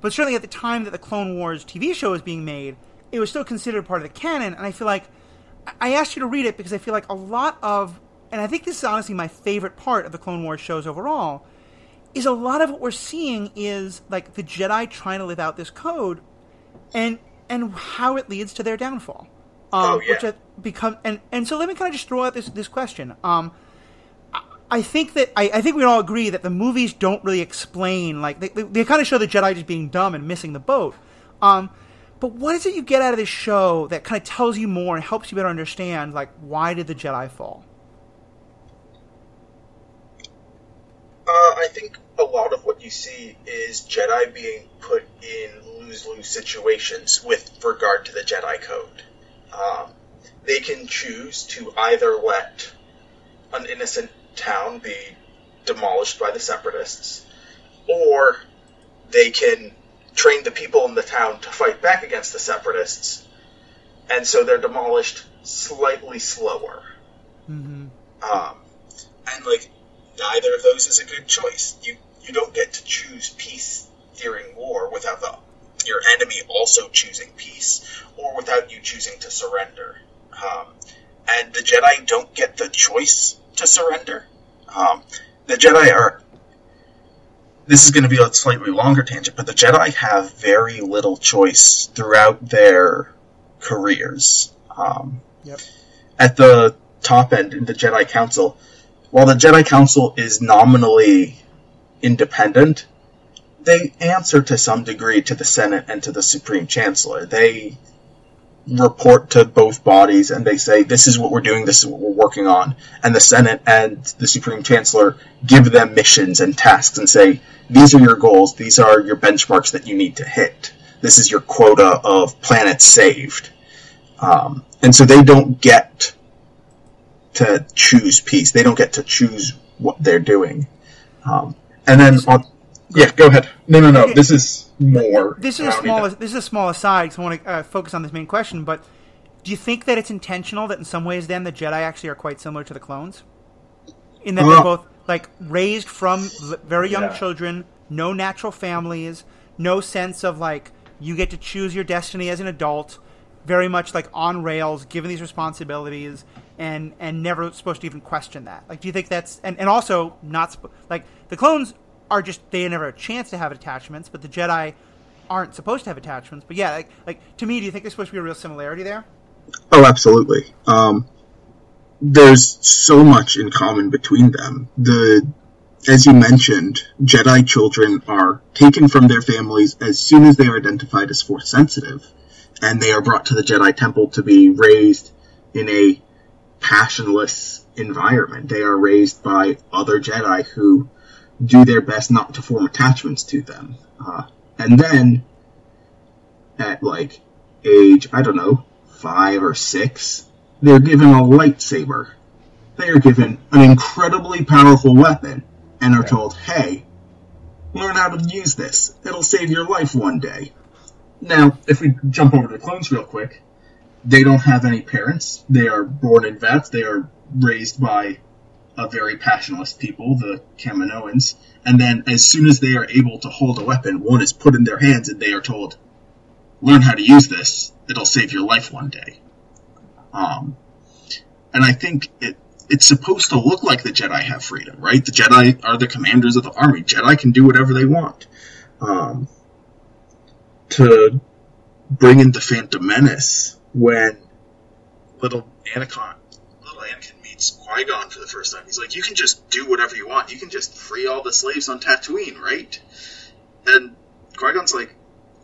But certainly at the time that the Clone Wars TV show was being made, it was still considered part of the canon. And I feel like I asked you to read it because I feel like a lot of, and I think this is honestly my favorite part of the Clone Wars shows overall, is a lot of what we're seeing is like the Jedi trying to live out this code, and and how it leads to their downfall. Um, Oh, yeah. Which become and and so let me kind of just throw out this this question. Um, I- think that I, I think we all agree that the movies don't really explain like they, they, they kind of show the Jedi just being dumb and missing the boat. Um, but what is it you get out of this show that kind of tells you more and helps you better understand like why did the Jedi fall? Uh, I think a lot of what you see is Jedi being put in lose lose situations with regard to the Jedi Code. Um, they can choose to either let an innocent town be demolished by the Separatists, or they can train the people in the town to fight back against the Separatists, and so they're demolished slightly slower. Mm-hmm. Um, and like neither of those is a good choice. You you don't get to choose peace during war without the your enemy also choosing peace, or without you choosing to surrender. Um, and the Jedi don't get the choice to surrender. Um, the Jedi are. This is going to be a slightly longer tangent, but the Jedi have very little choice throughout their careers. Um, Yep. At the top end in the Jedi Council, while the Jedi Council is nominally independent, they answer to some degree to the Senate and to the Supreme Chancellor. They report to both bodies and they say, this is what we're doing, this is what we're working on. And the Senate and the Supreme Chancellor give them missions and tasks and say, these are your goals, these are your benchmarks that you need to hit. This is your quota of planets saved. Um, and so they don't get to choose peace. They don't get to choose what they're doing. Um, and then on, yeah, go ahead. No, no, no. This is more. This is a don't small. This is a small aside because I want to uh, focus on this main question. But do you think that it's intentional that in some ways then the Jedi actually are quite similar to the clones, in that Uh, they're both like raised from very young Yeah. children, no natural families, no sense of like you get to choose your destiny as an adult, very much like on rails, given these responsibilities, and and never supposed to even question that. Like, do you think that's and, and also not sp- like the clones are just they never have a chance to have attachments, but the Jedi aren't supposed to have attachments. But yeah, like like to me, do you think there's supposed to be a real similarity there? Oh, absolutely. Um, there's so much in common between them. The, as you mentioned, Jedi children are taken from their families as soon as they are identified as Force sensitive, and they are brought to the Jedi Temple to be raised in a passionless environment. They are raised by other Jedi who do their best not to form attachments to them. Uh, and then, at like age, I don't know, five or six, they're given a lightsaber. They are given an incredibly powerful weapon and are told, hey, learn how to use this. It'll save your life one day. Now, if we jump over to the clones real quick, they don't have any parents. They are born in vets. They are raised by a very passionless people, the Kaminoans. And then, as soon as they are able to hold a weapon, one is put in their hands and they are told, learn how to use this. It'll save your life one day. Um, and I think it it's supposed to look like the Jedi have freedom, right? The Jedi are the commanders of the army. Jedi can do whatever they want. Um, to bring in the Phantom Menace when little Anakin, Qui Gon for the first time. He's like, "You can just do whatever you want. You can just free all the slaves on Tatooine, right?" And Qui Gon's like,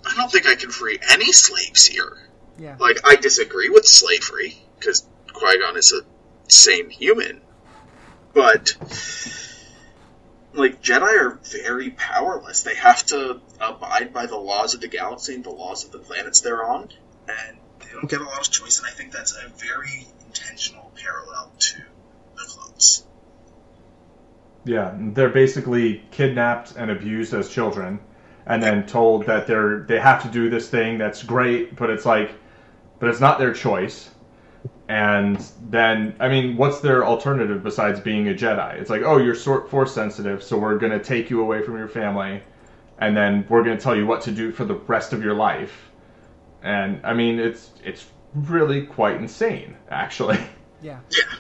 "I don't think I can free any slaves here." Yeah. Like, I disagree with slavery because Qui Gon is a sane human, but like Jedi are very powerless. They have to abide by the laws of the galaxy and the laws of the planets they're on, and they don't get a lot of choice. And I think that's a very intentional parallel to the clones. Yeah, they're basically kidnapped and abused as children, and then told that they're they have to do this thing that's great, but it's like, but it's not their choice. And then, I mean, what's their alternative besides being a Jedi? It's like, oh, you're sort force sensitive, so we're gonna take you away from your family, and then we're gonna tell you what to do for the rest of your life. And I mean, it's it's really quite insane, actually. Yeah. Yeah.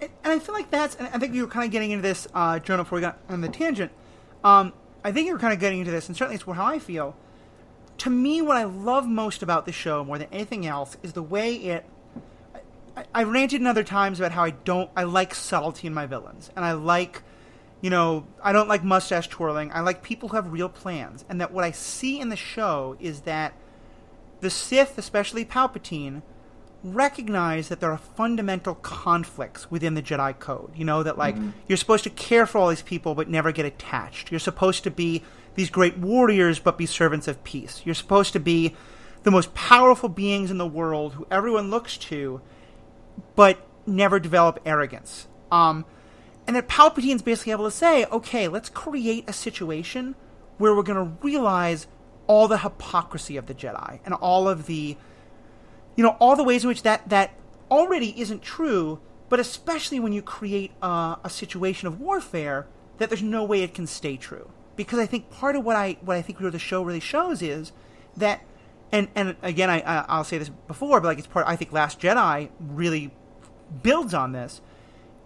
And, I feel like that's, and I think you were kind of getting into this, uh, Jonah, before we got on the tangent. Um, I think you were kind of getting into this, and certainly it's how I feel. To me, what I love most about the show, more than anything else, is the way it. I, I ranted in other times about how I don't, I like subtlety in my villains, and I like, you know, I don't like mustache twirling. I like people who have real plans, and that what I see in the show is that the Sith, especially Palpatine, recognize that there are fundamental conflicts within the Jedi Code. You know, that like you're supposed to care for all these people but never get attached. You're supposed to be these great warriors but be servants of peace. You're supposed to be the most powerful beings in the world who everyone looks to but never develop arrogance. Um, and that Palpatine's basically able to say, okay, let's create a situation where we're going to realize all the hypocrisy of the Jedi and all of the you know all the ways in which that that already isn't true but especially when you create uh, a situation of warfare that there's no way it can stay true because i think part of what i what i think the show really shows is that and and again I- i'll say this before but like it's part i think last jedi really builds on this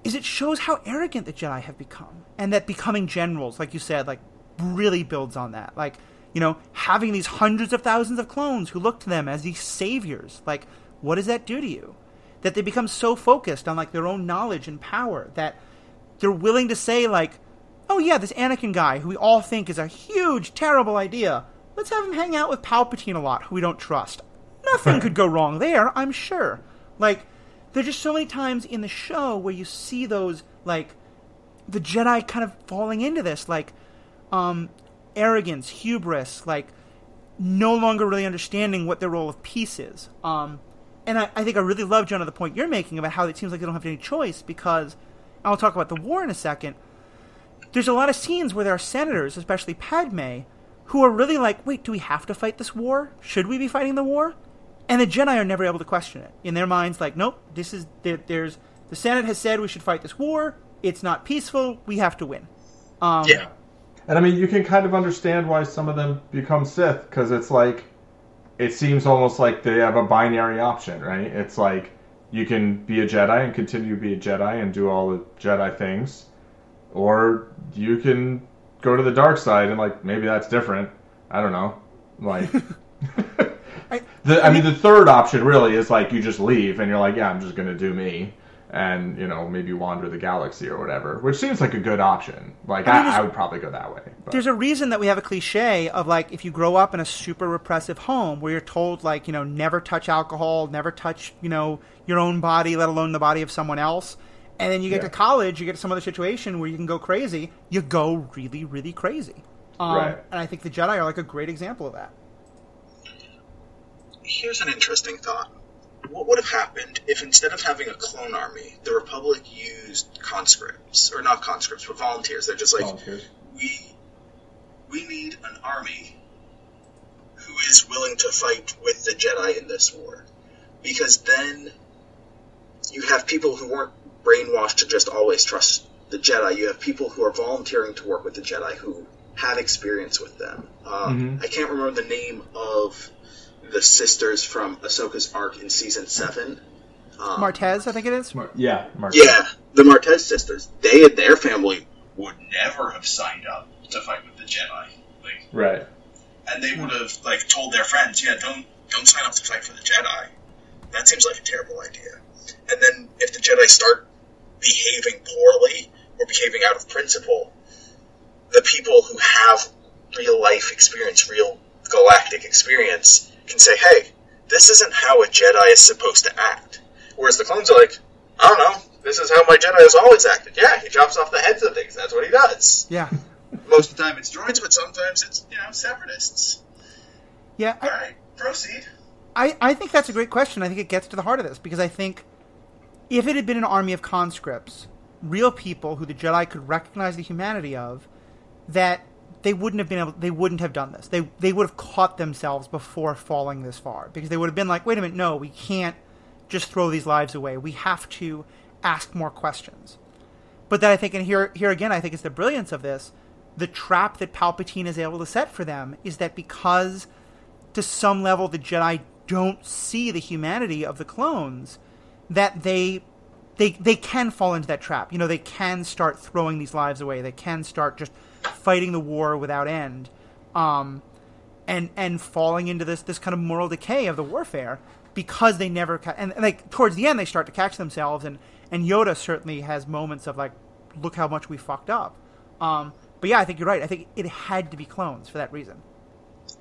is it shows how arrogant the Jedi have become, and that becoming generals, like you said, like really builds on that. Like you know, having these hundreds of thousands of clones who look to them as these saviors. Like, what does that do to you? That they become so focused on like their own knowledge and power that they're willing to say like, oh yeah, this Anakin guy who we all think is a huge, terrible idea. Let's have him hang out with Palpatine a lot, who we don't trust. Nothing could go wrong there, I'm sure. Like, there's just so many times in the show where you see those like the Jedi kind of falling into this like um arrogance, hubris, like no longer really understanding what their role of peace is. Um and I, I think I really love Jonah the point you're making about how it seems like they don't have any choice because I'll talk about the war in a second. There's a lot of scenes where there are senators, especially Padme, who are really like, wait, do we have to fight this war? Should we be fighting the war? And the Jedi are never able to question it. In their minds, like, nope, this is there, there's the Senate has said we should fight this war. It's not peaceful. We have to win. Um, Yeah. And I mean, you can kind of understand why some of them become Sith because it's like, it seems almost like they have a binary option, right? It's like you can be a Jedi and continue to be a Jedi and do all the Jedi things, or you can go to the dark side and like maybe that's different. I don't know, like. I- [LAUGHS] [LAUGHS] The, I mean, the third option really is like you just leave and you're like, yeah, I'm just gonna do me, and you know maybe wander the galaxy or whatever, which seems like a good option. Like I mean, I, I would probably go that way. But. There's a reason that we have a cliche of like if you grow up in a super repressive home where you're told like you know never touch alcohol, never touch you know your own body, let alone the body of someone else, and then you get Yeah. to college, you get to some other situation where you can go crazy. You go really, really crazy. Um, Right. And I think the Jedi are like a great example of that. Here's an interesting thought. What would have happened if instead of having a clone army, the Republic used conscripts, or not conscripts, but volunteers? They're just like, Volunteers. we we need an army who is willing to fight with the Jedi in this war, because then you have people who weren't brainwashed to just always trust the Jedi. You have people who are volunteering to work with the Jedi who have experience with them. Um, I can't remember the name of the sisters from Ahsoka's arc in season seven. Um, Martez, I think it is. Mar- yeah, Mark. yeah, the Martez sisters, they and their family would never have signed up to fight with the Jedi. Like, Right. and they would have like told their friends, yeah, don't don't sign up to fight for the Jedi. That seems like a terrible idea. And then if the Jedi start behaving poorly or behaving out of principle, the people who have real life experience, real galactic experience, can say, hey, this isn't how a Jedi is supposed to act. Whereas the clones are like, I don't know, this is how my Jedi has always acted. Yeah, he chops off the heads of things. That's what he does. Yeah. Most of the time it's droids, but sometimes it's, you know, separatists. Yeah. I, All right, proceed. I, I think that's a great question. I think it gets to the heart of this because I think if it had been an army of conscripts, real people who the Jedi could recognize the humanity of, that they wouldn't have been able they wouldn't have done this. They they would have caught themselves before falling this far because they would have been like, "Wait a minute, no, we can't just throw these lives away. We have to ask more questions." But then I think and here here again I think it's the brilliance of this, the trap that Palpatine is able to set for them is that because to some level the Jedi don't see the humanity of the clones that they they they can fall into that trap. You know, they can start throwing these lives away. They can start just fighting the war without end, um, and and falling into this this kind of moral decay of the warfare because they never ca- and, and like towards the end they start to catch themselves and and Yoda certainly has moments of like look how much we fucked up. Um, but yeah, I think you're right. I think it had to be clones for that reason.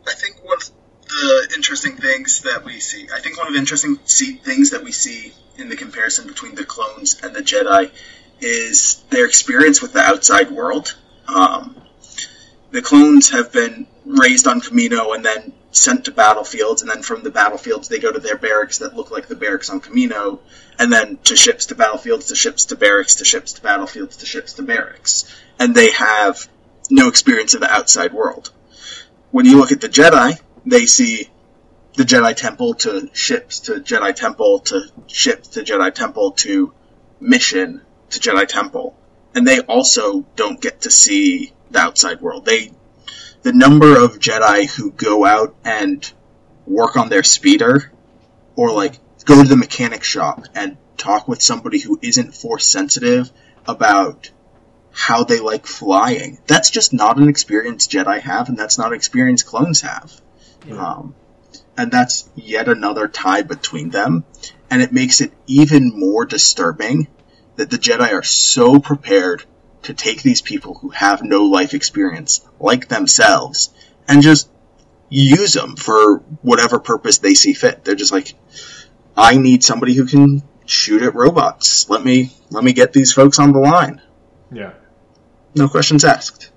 I think one of the interesting things that we see, I think one of the interesting see, things that we see in the comparison between the clones and the Jedi is their experience with the outside world. Um, the clones have been raised on Kamino and then sent to battlefields, and then from the battlefields they go to their barracks that look like the barracks on Kamino, and then to ships to battlefields, to ships to barracks, to ships to battlefields, to ships to barracks. And they have no experience of the outside world. When you look at the Jedi, they see the Jedi Temple to ships to Jedi Temple to ships to Jedi Temple to mission to Jedi Temple. And they also don't get to see the outside world. They the number of Jedi who go out and work on their speeder or like go to the mechanic shop and talk with somebody who isn't force sensitive about how they like flying. That's just not an experience Jedi have, and that's not an experience clones have. Um, and that's yet another tie between them, and it makes it even more disturbing that the Jedi are so prepared to take these people who have no life experience, like themselves, and just use them for whatever purpose they see fit. They're just like, I need somebody who can shoot at robots. Let me let me get these folks on the line. Yeah. No questions asked.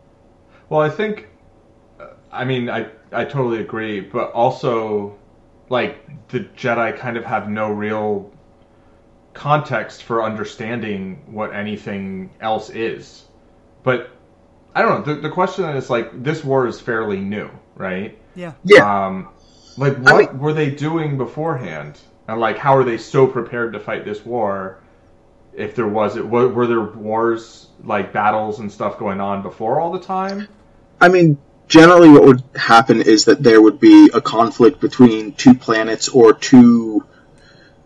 Well, I think, I mean, I I totally agree, but also, like the Jedi kind of have no real context for understanding what anything else is. But I don't know. The, the question is like, this war is fairly new, right? Yeah. Yeah. Um, like, what were they doing beforehand? And like, how are they so prepared to fight this war? If there was it, were, were there wars like battles and stuff going on before all the time? I mean, generally what would happen is that there would be a conflict between two planets or two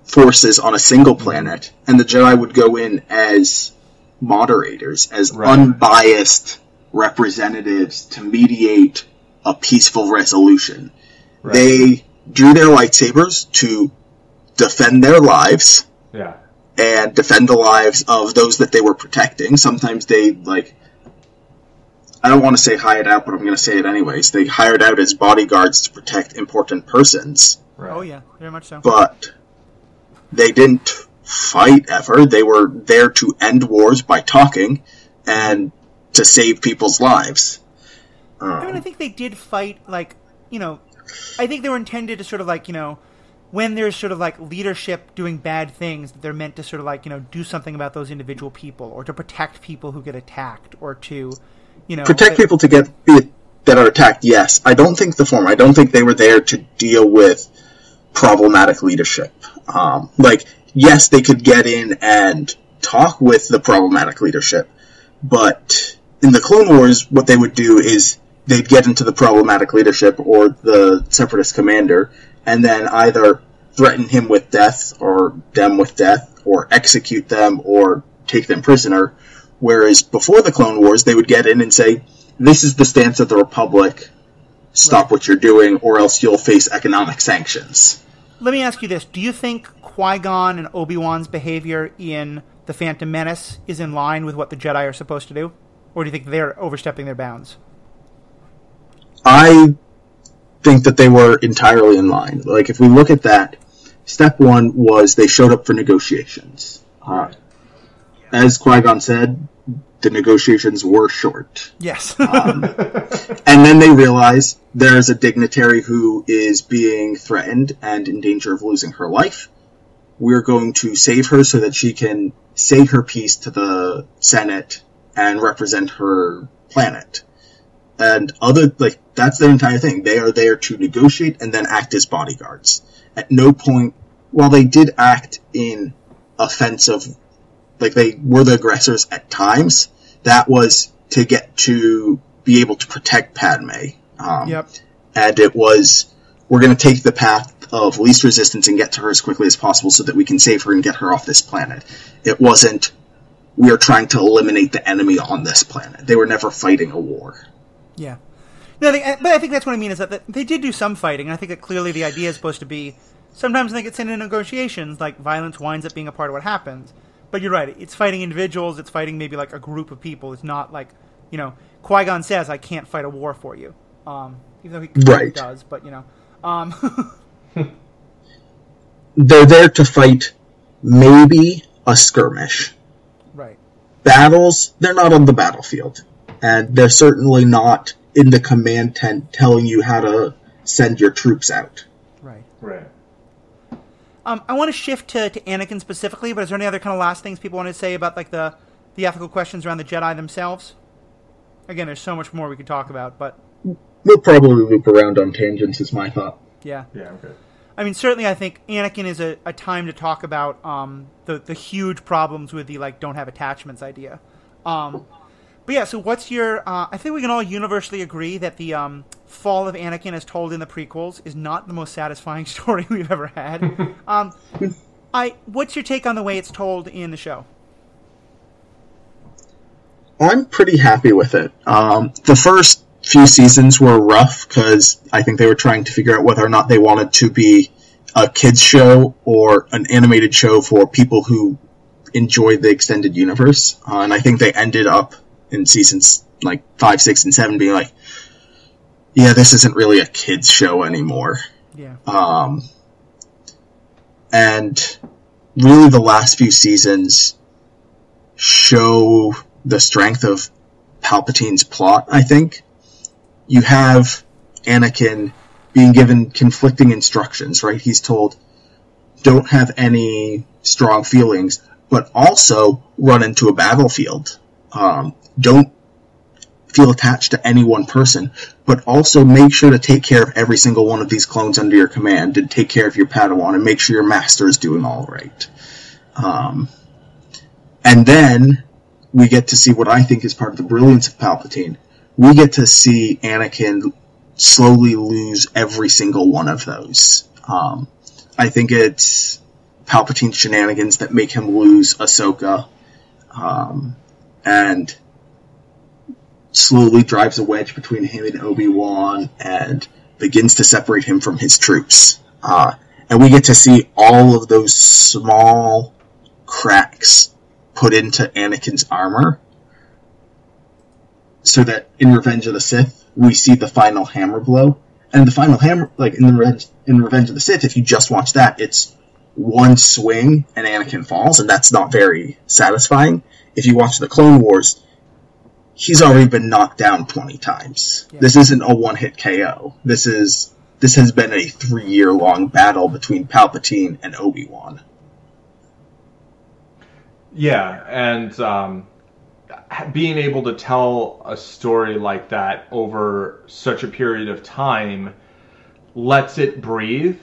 forces on a single planet, and the Jedi would go in as moderators, as Right. unbiased representatives to mediate a peaceful resolution. Right. They drew their lightsabers to defend their lives Yeah. and defend the lives of those that they were protecting. Sometimes they like I don't want to say hired out, but I'm going to say it anyways. They hired out as bodyguards to protect important persons, Right. Oh yeah, very much so. but they didn't fight ever. They were there to end wars by talking and to save people's lives. I mean, I Um, think they did fight, like, you know, I think they were intended to sort of like, you know, when there's sort of like leadership doing bad things, they're meant to sort of like, you know, do something about those individual people or to protect people who get attacked or to, you know, protect uh, people to get be, that are attacked. Yes, I don't think the former. I don't think they were there to deal with problematic leadership. Um, like, yes, they could get in and talk with the problematic leadership, but in the Clone Wars, what they would do is they'd get into the problematic leadership or the Separatist commander, and then either threaten him with death or them with death, or execute them, or take them prisoner. Whereas before the Clone Wars, they would get in and say, "This is the stance of the Republic. Stop Right. what you're doing, or else you'll face economic sanctions." Let me ask you this: Do you think Qui Gon and Obi Wan's behavior in the Phantom Menace is in line with what the Jedi are supposed to do, or do you think they're overstepping their bounds? I think that they were entirely in line. Like, if we look at that, step one was they showed up for negotiations. Uh, as Qui Gon said, the negotiations were short. Yes. Um, [LAUGHS] and then they realize there's a dignitary who is being threatened and in danger of losing her life. We're going to save her so that she can say her piece to the Senate and represent her planet. And other, like, that's their entire thing. They are there to negotiate and then act as bodyguards. At no point, while they did act in offensive, like they were the aggressors at times, that was to get to be able to protect Padme. Um, yep. and it was we're going to take the path of least resistance and get to her as quickly as possible so that we can save her and get her off this planet. It wasn't we are trying to eliminate the enemy on this planet. They were never fighting a war. Yeah. No, they, but I think that's what I mean is that they did do some fighting, and I think that clearly the idea is supposed to be sometimes when they get sent into negotiations, like violence winds up being a part of what happens. But you're right; it's fighting individuals, it's fighting maybe like a group of people. It's not like you know Qui Gon says, "I can't fight a war for you," um, even though he clearly Right. does. But you know, um, [LAUGHS] They're there to fight maybe a skirmish. right, Battles, they're not on the battlefield. And they're certainly not in the command tent telling you how to send your troops out. right. Right. Um, I want to shift to, to Anakin specifically, but is there any other kind of last things people want to say about like the the ethical questions around the Jedi themselves? Again, there's so much more we could talk about, but We'll probably loop around on tangents, is my thought. yeah. Yeah. Okay. I mean, certainly, I think Anakin is a, a time to talk about um, the the huge problems with the like don't have attachments idea. Um, but yeah, so what's your? Uh, I think we can all universally agree that the um, fall of Anakin, as told in the prequels, is not the most satisfying [LAUGHS] story we've ever had. um, I what's your take on the way it's told in the show? I'm pretty happy with it. Um, the first few seasons were rough because I think they were trying to figure out whether or not they wanted to be a kids show or an animated show for people who enjoyed the extended universe. Uh, and I think they ended up in seasons like five, six, and seven being like, yeah, this isn't really a kids show anymore. Yeah, Um, and really, the last few seasons show the strength of Palpatine's plot, I think. You have Anakin being given conflicting instructions, right? He's told, don't have any strong feelings, but also run into a battlefield. Um, don't feel attached to any one person, but also make sure to take care of every single one of these clones under your command and take care of your Padawan and make sure your master is doing all right. Um, and then we get to see what I think is part of the brilliance of Palpatine. We get to see Anakin slowly lose every single one of those. Um, I think it's Palpatine's shenanigans that make him lose Ahsoka, um, and slowly drives a wedge between him and Obi Wan, and begins to separate him from his troops. Uh, and we get to see all of those small cracks put into Anakin's armor, so that in Revenge of the Sith we see the final hammer blow. And the final hammer, like in the Revenge, in Revenge of the Sith, if you just watch that, it's one swing and Anakin falls, and that's not very satisfying. If you watch the Clone Wars, he's already been knocked down 20 times. Yeah. This isn't a one hit KO. This is this has been a three year long battle between Palpatine and Obi Wan. Yeah, and um, being able to tell a story like that over such a period of time lets it breathe.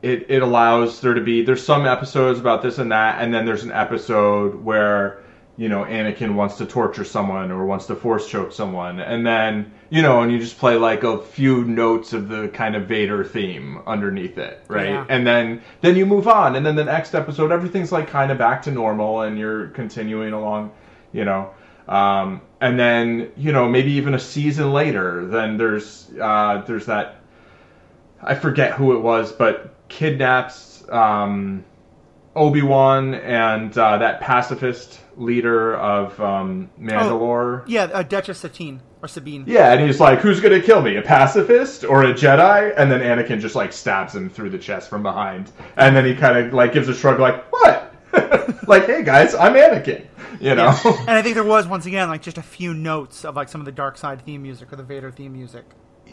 It, it allows there to be there's some episodes about this and that, and then there's an episode where you know, Anakin wants to torture someone or wants to force choke someone, and then you know, and you just play like a few notes of the kind of Vader theme underneath it, right? Yeah. And then then you move on, and then the next episode, everything's like kind of back to normal, and you're continuing along, you know. Um, and then you know maybe even a season later, then there's uh, there's that I forget who it was, but kidnaps um, Obi Wan and uh, that pacifist leader of um, Mandalore. Yeah, uh, Duchess Satine or Sabine. Yeah, and he's like, "Who's gonna kill me? A pacifist or a Jedi?" And then Anakin just like stabs him through the chest from behind, and then he kind of like gives a shrug, like, "What?" [LAUGHS] like, "Hey guys, I'm Anakin," you know. [LAUGHS] And I think there was once again like just a few notes of like some of the dark side theme music or the Vader theme music.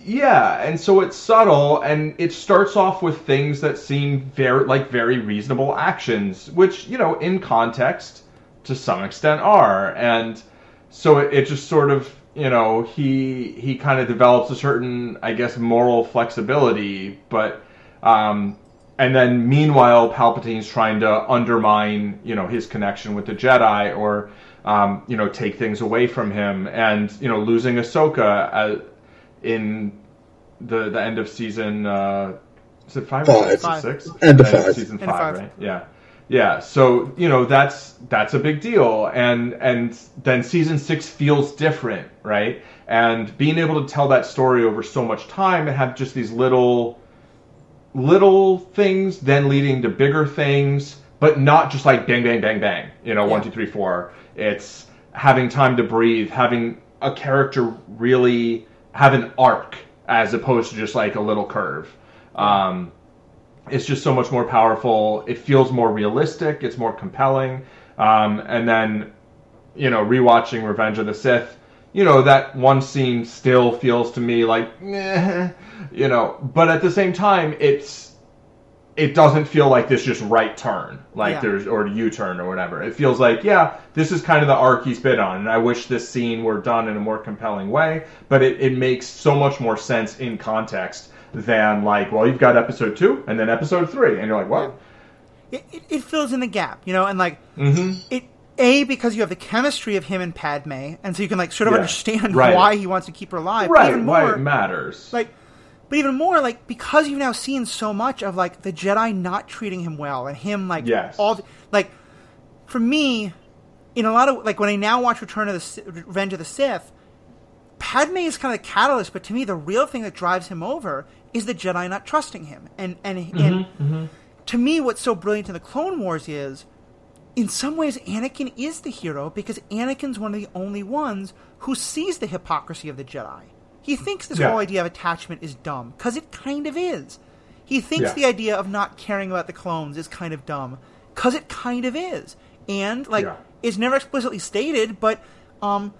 Yeah, and so it's subtle, and it starts off with things that seem very like very reasonable actions, which you know, in context, to some extent, are, and so it, it just sort of you know he he kind of develops a certain I guess moral flexibility, but um, and then meanwhile Palpatine's trying to undermine you know his connection with the Jedi or um, you know take things away from him, and you know losing Ahsoka as in the the end of season uh is it five, or Five. six? Five. six? End of five. season End five, five. right yeah yeah so you know that's that's a big deal. And and then season six feels different right? And being able to tell that story over so much time and have just these little little things then leading to bigger things but not just like bang bang bang bang you know one Yeah. two three four. It's having time to breathe having a character really have an arc as opposed to just like a little curve. Um, it's just so much more powerful. It feels more realistic. It's more compelling. Um, and then you know rewatching revenge of the sith you know that one scene still feels to me like eh, you know but at the same time it's it doesn't feel like this just right turn like Yeah. there's or u-turn or whatever. It feels like yeah this is kind of the arc he's been on and i wish this scene were done in a more compelling way but it, it makes so much more sense in context than like well you've got episode two and then episode three and you're like what It, it, it fills in the gap, you know, and like mm-hmm it a because you have the chemistry of him and Padme, and so you can like sort of Yeah. understand Right. why he wants to keep her alive. But right even why more, it matters like but even more like because you've now seen so much of like the jedi not treating him well and him like Yes. all the, like for me in a lot of like when i now watch return of the revenge of the sith padme is kind of the catalyst but to me the real thing that drives him over is the jedi not trusting him and and, and to me what's so brilliant in the clone wars is in some ways anakin is the hero because anakin's one of the only ones who sees the hypocrisy of the jedi he thinks this Yeah. whole idea of attachment is dumb because it kind of is he thinks Yeah. the idea of not caring about the clones is kind of dumb because it kind of is and like Yeah. it's never explicitly stated but um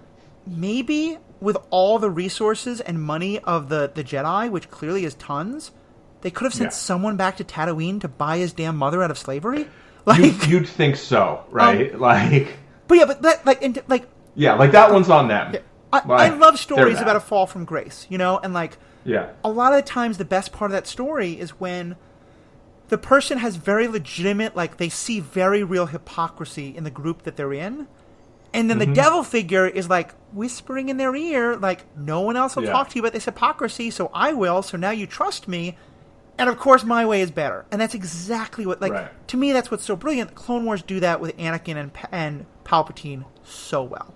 maybe with all the resources and money of the the jedi which clearly is tons they could have sent Yeah. someone back to tatooine to buy his damn mother out of slavery? Like you, you'd think so right? Um, [LAUGHS] like but yeah but that like and, like yeah like that one's on them. I, I Like, love stories about a fall from grace you know? And like yeah. a lot of the times the best part of that story is when the person has very legitimate like they see very real hypocrisy in the group that they're in and Mm-hmm. then the devil figure is like whispering in their ear like no one else will Yeah. talk to you about this hypocrisy so i will so now you trust me and of course my way is better and that's exactly what like Right. to me that's what's so brilliant the clone wars do that with anakin and, and palpatine so well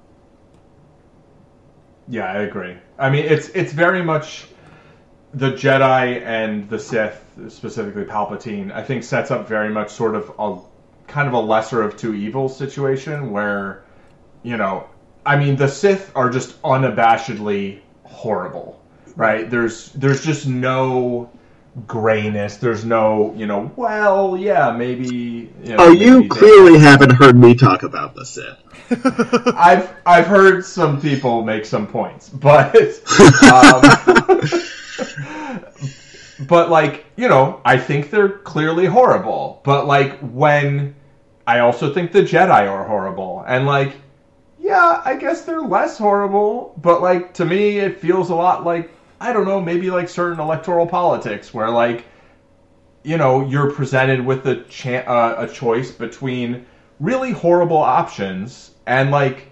Yeah, I agree. I mean, it's it's very much the Jedi and the Sith, specifically Palpatine. I think sets up very much sort of a kind of a lesser of two evils situation where, you know, I mean, the Sith are just unabashedly horrible, right? There's there's just no grayness. There's no, you know, well, yeah, maybe. You know, Oh, you maybe they- clearly haven't heard me talk about the Sith. [LAUGHS] I've I've heard some people make some points, but um, [LAUGHS] but like you know, I think they're clearly horrible. But like when I also think the Jedi are horrible, and like yeah, I guess they're less horrible. But like to me, it feels a lot like I don't know, maybe like certain electoral politics where like you know you're presented with a cha- uh, a choice between really horrible options, and like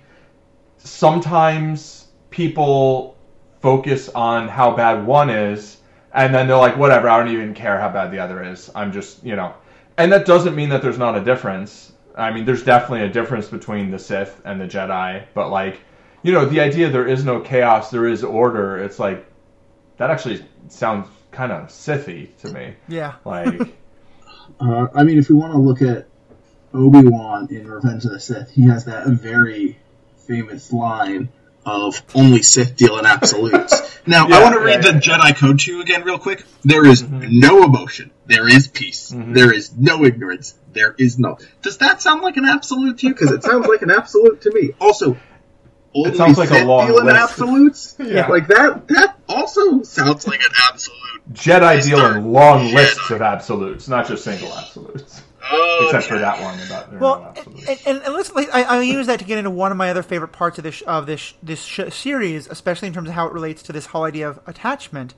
sometimes people focus on how bad one is, and then they're like, whatever, I don't even care how bad the other is. I'm just, you know, and that doesn't mean that there's not a difference. I mean, there's definitely a difference between the Sith and the Jedi, but like, you know, the idea there is no chaos, there is order. It's like that actually sounds kind of Sithy to me. Yeah. [LAUGHS] Like, Uh, I mean, if we want to look at Obi Wan in Revenge of the Sith, he has that very famous line of only Sith deal in absolutes. [LAUGHS] Now, Yeah, I want to read yeah, the Jedi Code to you again, real quick. There is mm-hmm. no emotion. There is peace. Mm-hmm. There is no ignorance. There is no. Does that sound like an absolute to you? Because it sounds like an absolute to me. Also, only sounds like a Sith long deal in absolutes. [LAUGHS] Yeah. Like that. That also sounds like an absolute. Jedi deal in long Jedi. lists of absolutes, not just single absolutes. Oh, Except for that one about there are no Well, and, and, and let's, I, I use that to get into one of my other favorite parts of this of this this sh- series, especially in terms of how it relates to this whole idea of attachment.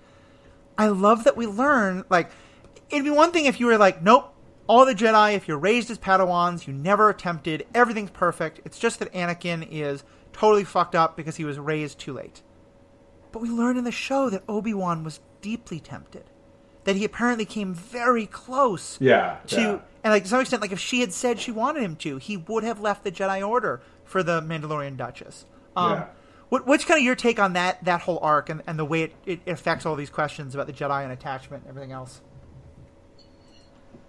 I love that we learn like it'd be one thing if you were like, nope, all the Jedi, if you're raised as Padawans, you never attempted, everything's perfect. It's just that Anakin is totally fucked up because he was raised too late. But we learn in the show that Obi Wan was deeply tempted, that he apparently came very close yeah, to yeah. and like to some extent like if she had said she wanted him to he would have left the jedi order for the mandalorian duchess um Yeah. what, what's kind of your take on that that whole arc and, and the way it, it affects all these questions about the jedi and attachment and everything else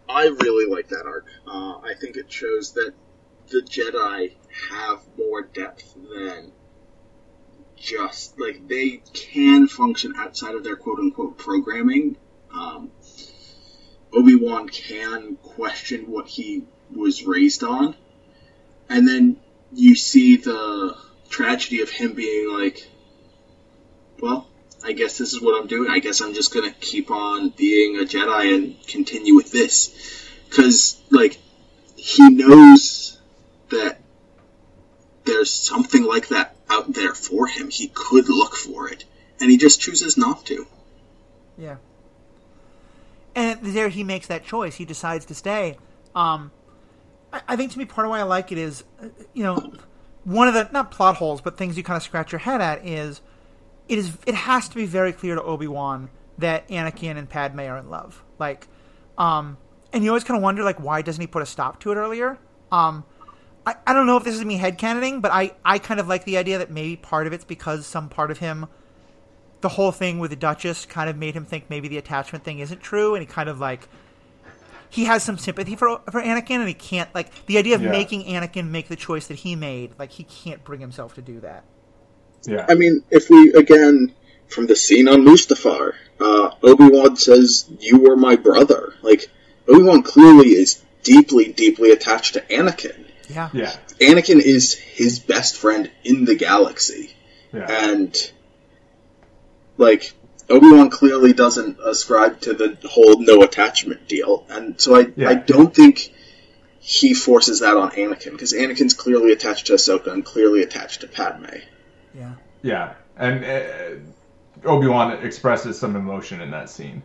I really like that arc. Uh, I think it shows that the Jedi have more depth than just like they can function outside of their quote unquote programming. Um, Obi Wan can question what he was raised on, and then you see the tragedy of him being like, "Well, I guess this is what I'm doing. I guess I'm just gonna keep on being a Jedi and continue with this." Because, like, he knows that there's something like that out there for him. He could look for it, and he just chooses not to. yeah and there he makes that choice he decides to stay um I, I think to me part of why i like it is uh, you know one of the not plot holes but things you kind of scratch your head at is it is it has to be very clear to Obi-Wan that Anakin and Padme are in love. Like um and you always kind of wonder like why doesn't he put a stop to it earlier? Um I, I don't know if this is me headcanoning, but I, I kind of like the idea that maybe part of it's because some part of him the whole thing with the Duchess kind of made him think maybe the attachment thing isn't true and he kind of like he has some sympathy for for Anakin and he can't like the idea of Yeah. making Anakin make the choice that he made, like he can't bring himself to do that. yeah. I mean, if we, again, from the scene on Mustafar, uh, Obi-Wan says, you were my brother. Like, Obi-Wan clearly is deeply, deeply attached to Anakin. Yeah. yeah, Anakin is his best friend in the galaxy. yeah, And, like, Obi-Wan clearly doesn't ascribe to the whole no attachment deal. And so I, Yeah. I don't think he forces that on Anakin, because Anakin's clearly attached to Ahsoka and clearly attached to Padme. Yeah. yeah. And uh, Obi Wan expresses some emotion in that scene,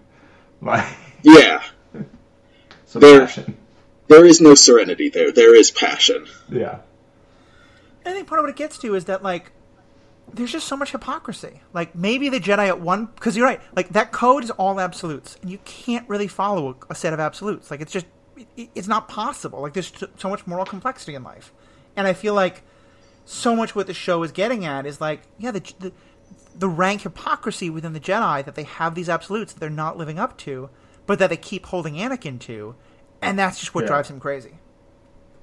like Yeah. [LAUGHS] some There- passion. There is no serenity there. There is passion. Yeah, I think part of what it gets to is that like there's just so much hypocrisy. Like maybe the Jedi at one because you're right. Like that code is all absolutes, and you can't really follow a, a set of absolutes. Like it's just it, it's not possible. Like there's t- so much moral complexity in life, and I feel like so much what the show is getting at is like yeah the the, the rank hypocrisy within the Jedi that they have these absolutes that they're not living up to, but that they keep holding Anakin to, and that's just what Yeah. drives him crazy.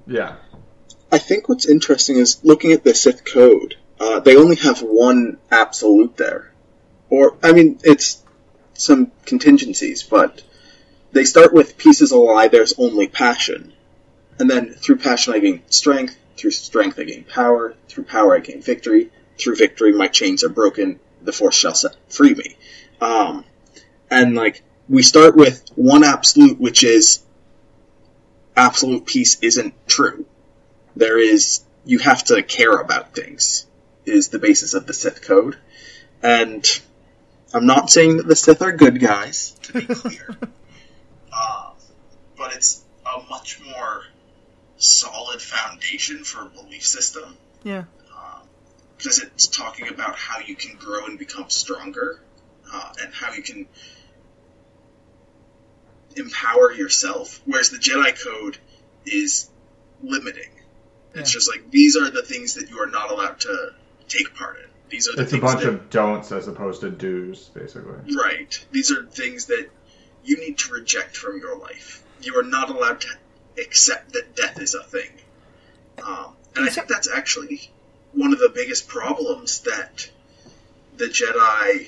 yeah, I think what's interesting is looking at the Sith code. Uh, they only have one absolute there, or I mean, it's some contingencies, but they start with pieces a lie. There's only passion, and then through passion I gain strength. Through strength I gain power. Through power I gain victory. Through victory my chains are broken. The Force shall set free me. Um, and like we start with one absolute, which is absolute peace isn't true there is you have to care about things is the basis of the Sith code, and I'm not saying that the Sith are good guys to be [LAUGHS] clear, uh, but it's a much more solid foundation for a belief system. Yeah. because it's talking about how you can grow and become stronger uh, and how you can empower yourself. Whereas the jedi code is limiting. It's Yeah. just like these are the things that you are not allowed to take part in these are the It's a bunch that of don'ts as opposed to do's, basically. Right. These are things that you need to reject from your life. You are not allowed to accept that death is a thing. Um, and I think that's actually one of the biggest problems that the Jedi.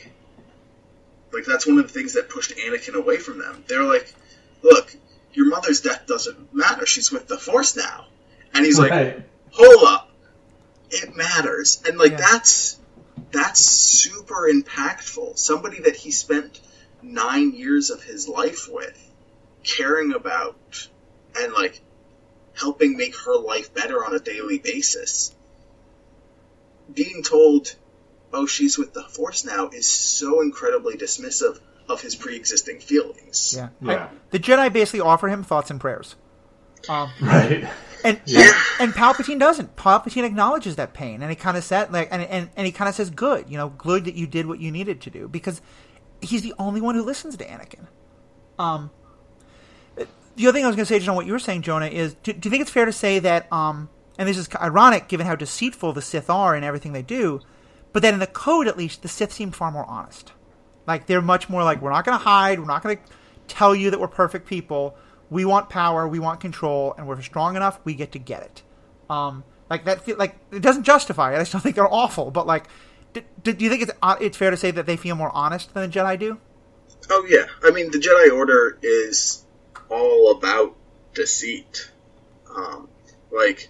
Like, that's one of the things that pushed Anakin away from them. They're like, look, your mother's death doesn't matter. She's with the Force now. And he's like, Right. hold up it matters and like Yeah. that's that's super impactful somebody that he spent nine years of his life with caring about and like helping make her life better on a daily basis being told oh she's with the force now is so incredibly dismissive of his pre-existing feelings Yeah. Yeah. I- the Jedi basically offer him thoughts and prayers. Um, Right. And, Yeah. and and Palpatine doesn't. Palpatine acknowledges that pain, and he kind of said like, and and, and he kind of says, "Good, you know, good that you did what you needed to do," because he's the only one who listens to Anakin. Um, the other thing I was going to say, just on what you were saying, Jonah, is do, do you think it's fair to say that, um, and this is ironic given how deceitful the Sith are in everything they do, but that in the code at least, the Sith seem far more honest. Like they're much more like, we're not going to hide, we're not going to tell you that we're perfect people. We want power, we want control, and we're strong enough, we get to get it. Um, like that, like it doesn't justify it. I still [LAUGHS] think they're awful, but like, do, do you think it's uh, it's fair to say that they feel more honest than the Jedi do? Oh yeah, I mean the Jedi Order is all about deceit. Um, like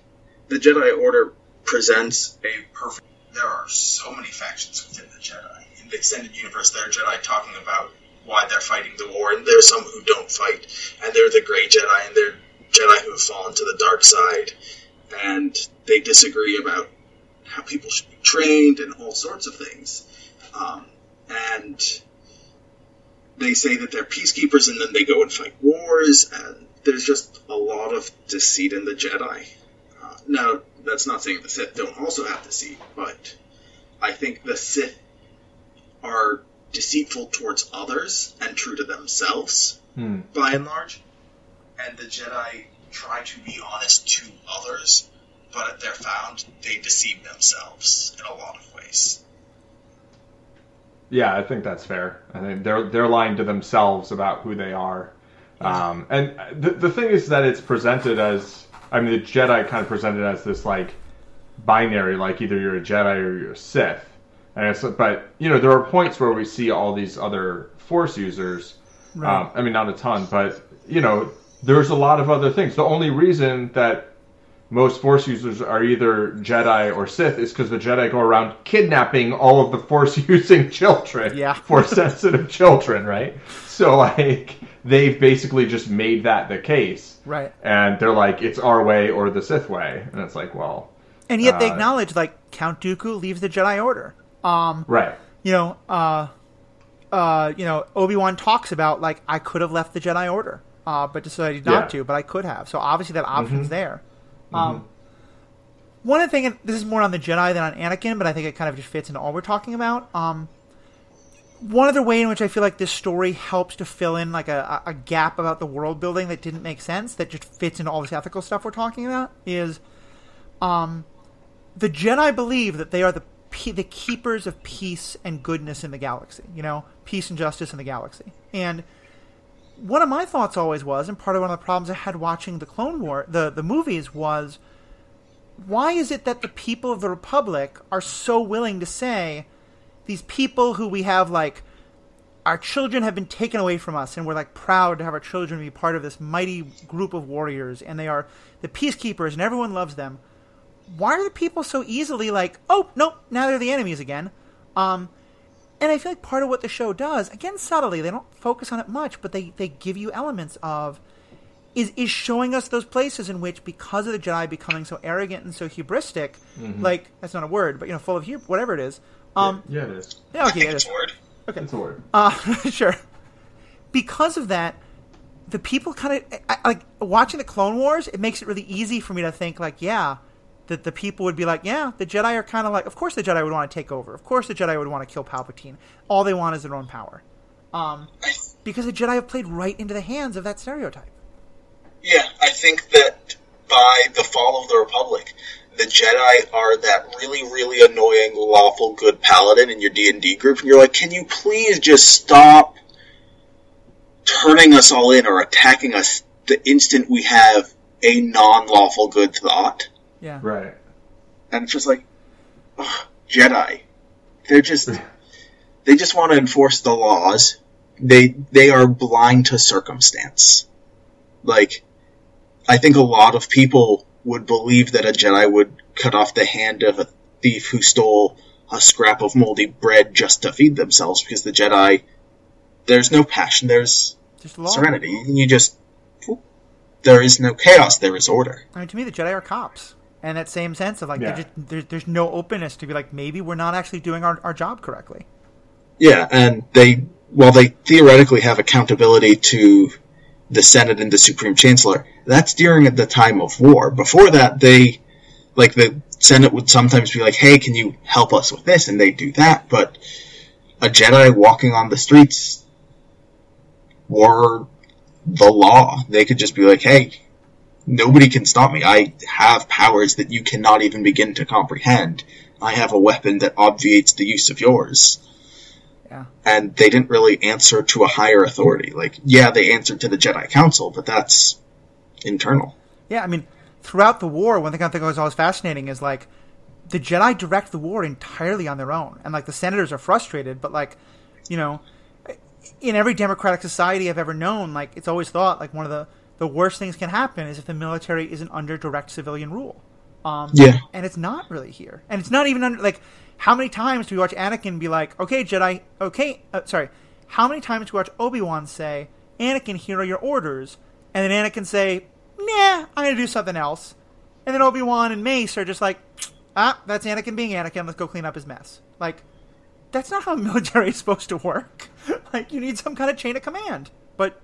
the Jedi Order presents a perfect. There are so many factions within the Jedi. In the extended universe, there are Jedi talking about why they're fighting the war, and there's some who don't fight, and they're the Gray Jedi, and they're Jedi who have fallen to the dark side, and they disagree about how people should be trained and all sorts of things. Um, and they say that they're peacekeepers and then they go and fight wars and there's just a lot of deceit in the jedi uh, now that's not saying the sith don't also have deceit but i think the sith are deceitful towards others and true to themselves Hmm. by and large and the jedi try to be honest to others but if they're found they deceive themselves in a lot of ways Yeah, I think that's fair. I think they're they're lying to themselves about who they are. Um, and the the thing is that it's presented as I mean the Jedi kind of presented as this like binary, like either you're a Jedi or you're a Sith. And it's but you know there are points where we see all these other Force users. Um, I mean not a ton, but you know there's a lot of other things. The only reason that most Force users are either Jedi or Sith is because the Jedi go around kidnapping all of the Force [LAUGHS] using children. Yeah. Force sensitive children, right? So, like, they've basically just made that the case. Right. And they're like, it's our way or the Sith way. And it's like, well, And yet they Uh, acknowledge like Count Dooku leaves the Jedi Order. Um, right. you know, uh, uh, you know, Obi Wan talks about like I could have left the Jedi Order, uh, but decided not Yeah. to. But I could have. So obviously that option's there. Um, one of the things, this is more on the Jedi than on Anakin, but I think it kind of just fits into all we're talking about. Um, one other way in which I feel like this story helps to fill in like a, a gap about the world building that didn't make sense, that just fits into all this ethical stuff we're talking about, is um, the Jedi believe that they are the the keepers of peace and goodness in the galaxy. You know, peace and justice in the galaxy. And one of my thoughts always was, and part of one of the problems I had watching the Clone War, the the movies was, why is it that the people of the Republic are so willing to say these people who we have like our children have been taken away from us and we're like proud to have our children be part of this mighty group of warriors and they are the peacekeepers and everyone loves them why are the people so easily like oh nope now they're the enemies again um and i feel like part of what the show does again subtly they don't focus on it much but they they give you elements of is is showing us those places in which because of the jedi becoming so arrogant and so hubristic like that's not a word but you know full of hu- whatever it is um yeah, it is. yeah, okay it's is. a word. It's a word. Uh, [LAUGHS] sure. Because of that, the people kind of like watching the Clone Wars. It makes it really easy for me to think like, yeah, that the people would be like, yeah, the Jedi are kind of like, of course the Jedi would want to take over. Of course the Jedi would want to kill Palpatine. All they want is their own power. Um, because the Jedi have played right into the hands of that stereotype. Yeah, I think that by the fall of the Republic, the Jedi are that really, really annoying lawful good paladin in your D and D group, and you're like, can you please just stop turning us all in or attacking us the instant we have a non-lawful good thought? Yeah. Right. And it's just like, ugh, Jedi. They're just, [SIGHS] they just want to enforce the laws. They, they are blind to circumstance. Like, I think a lot of people would believe that a Jedi would cut off the hand of a thief who stole a scrap of moldy bread just to feed themselves because the Jedi, there's no passion, there's Just serenity. You just, there is no chaos, there is order. I mean, to me, the Jedi are cops. And that same sense of like, Yeah. just, there's, there's no openness to be like, maybe we're not actually doing our, our job correctly. Yeah, and they, while they theoretically have accountability to the Senate and the Supreme Chancellor, that's during the time of war. Before that, they, like, the Senate would sometimes be like, hey, can you help us with this? And they do that, but a Jedi walking on the streets were the law. They could just be like, hey, nobody can stop me. I have powers that you cannot even begin to comprehend. I have a weapon that obviates the use of yours Yeah. and they didn't really answer to a higher authority. Like, yeah, they answered to the Jedi Council, but that's internal. Yeah, I mean, throughout the war, one thing I think was always fascinating is like the Jedi direct the war entirely on their own, and like the senators are frustrated, but like, you know, in every democratic society I've ever known, like it's always thought like one of the the worst things can happen is if the military isn't under direct civilian rule. Um, Yeah. and it's not really here, and it's not even under like how many times do we watch Anakin be like, "Okay, Jedi, okay, uh, sorry." How many times do we watch Obi Wan say, "Anakin, here are your orders," and then Anakin say, "Nah, I'm gonna do something else," and then Obi Wan and Mace are just like, "Ah, that's Anakin being Anakin. Let's go clean up his mess." Like, that's not how [LAUGHS] military is supposed to work. [LAUGHS] like, you need some kind of chain of command, but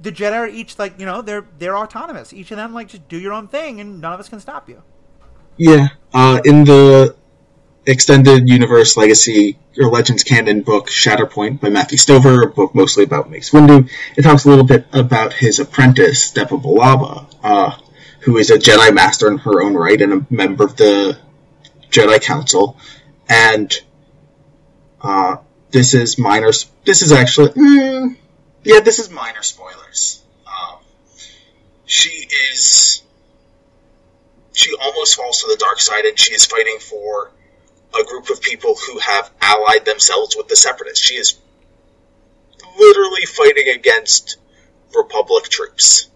the Jedi are each like you know they're they're autonomous. Each of them like just do your own thing, and none of us can stop you. Yeah. Uh, in the extended universe legacy or Legends canon book Shatterpoint by Matthew Stover, a book mostly about Mace Windu, it talks a little bit about his apprentice Depa Billaba, uh, who is a Jedi Master in her own right and a member of the Jedi Council, and uh, this is minor. This is actually, mm, yeah, this is minor spoilers. Um, she is she almost falls to the dark side and she is fighting for a group of people who have allied themselves with the separatists. She is literally fighting against Republic troops.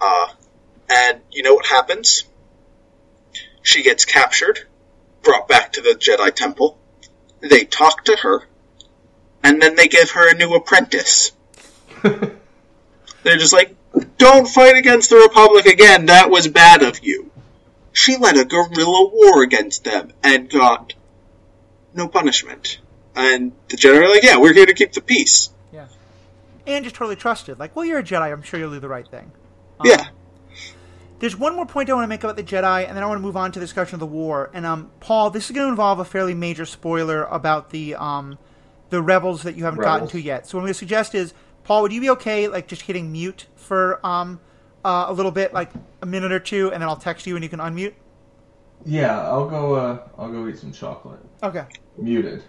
Uh, and you know what happens? She gets captured, brought back to the Jedi Temple. They talk to her, and then they give her a new apprentice. [LAUGHS] They're just like, don't fight against the Republic again, that was bad of you. She led a guerrilla war against them and got no punishment. And the Jedi are like, yeah, we're here to keep the peace. Yeah, and just totally trusted. Like, well, you're a Jedi. I'm sure you'll do the right thing. Yeah. There's one more point I want to make about the Jedi, and then I want to move on to the discussion of the war. And um, Paul, this is going to involve a fairly major spoiler about the um, the rebels that you haven't gotten to yet. So what I'm going to suggest is, Paul, would you be okay, like just hitting mute for um, uh, a little bit, like a minute or two, and then I'll text you and you can unmute. Yeah, I'll go. Uh, I'll go eat some chocolate. Okay. Muted.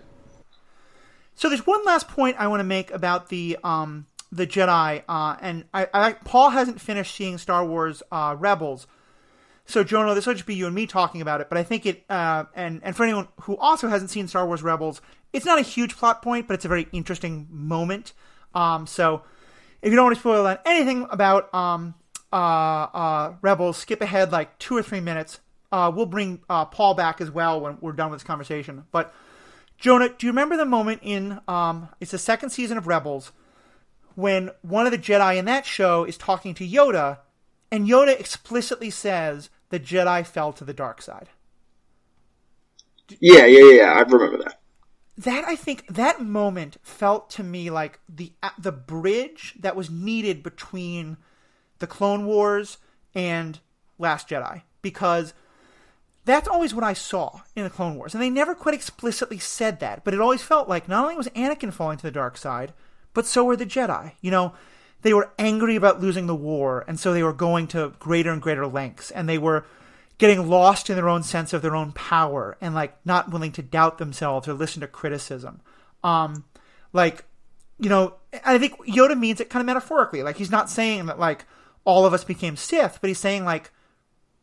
So there's one last point I want to make about the um, the Jedi, uh, and I, I Paul hasn't finished seeing Star Wars uh, Rebels. So Jonah, this will just be you and me talking about it, but I think it uh, and and for anyone who also hasn't seen Star Wars Rebels, it's not a huge plot point, but it's a very interesting moment. Um, so if you don't want to spoil anything about um, uh, uh, Rebels, skip ahead like two or three minutes. Uh, we'll bring uh, Paul back as well when we're done with this conversation. But Jonah, do you remember the moment in um, it's the second season of Rebels when one of the Jedi in that show is talking to Yoda, and Yoda explicitly says the Jedi fell to the dark side. Yeah, yeah, yeah, I remember that. That I think that moment felt to me like the the bridge that was needed between the Clone Wars and Last Jedi because that's always what I saw in the Clone Wars, and they never quite explicitly said that, but it always felt like not only was Anakin falling to the dark side, but so were the Jedi. You know, they were angry about losing the war, and so they were going to greater and greater lengths, and they were getting lost in their own sense of their own power and like not willing to doubt themselves or listen to criticism. Um, like, you know, I think Yoda means it kind of metaphorically. Like he's not saying that like all of us became Sith, but he's saying like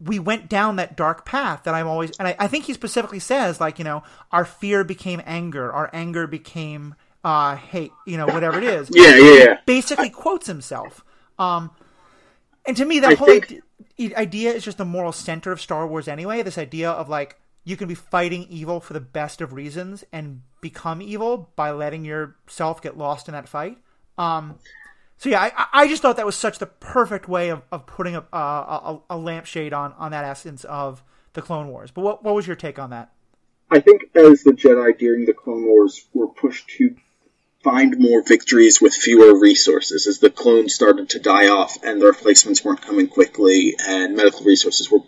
we went down that dark path that I'm always, and I, I think he specifically says like you know our fear became anger, our anger became uh, hate, you know, whatever it is. yeah, yeah, yeah. Basically quotes himself. Um, and to me, that I whole think- idea, idea is just the moral center of Star Wars anyway. This idea of like you can be fighting evil for the best of reasons and become evil by letting yourself get lost in that fight. Um, so yeah, I, I just thought that was such the perfect way of, of putting a, a, a, a lampshade on, on that essence of the Clone Wars. But what, what was your take on that? I think as the Jedi during the Clone Wars were pushed to find more victories with fewer resources, as the clones started to die off and the replacements weren't coming quickly and medical resources were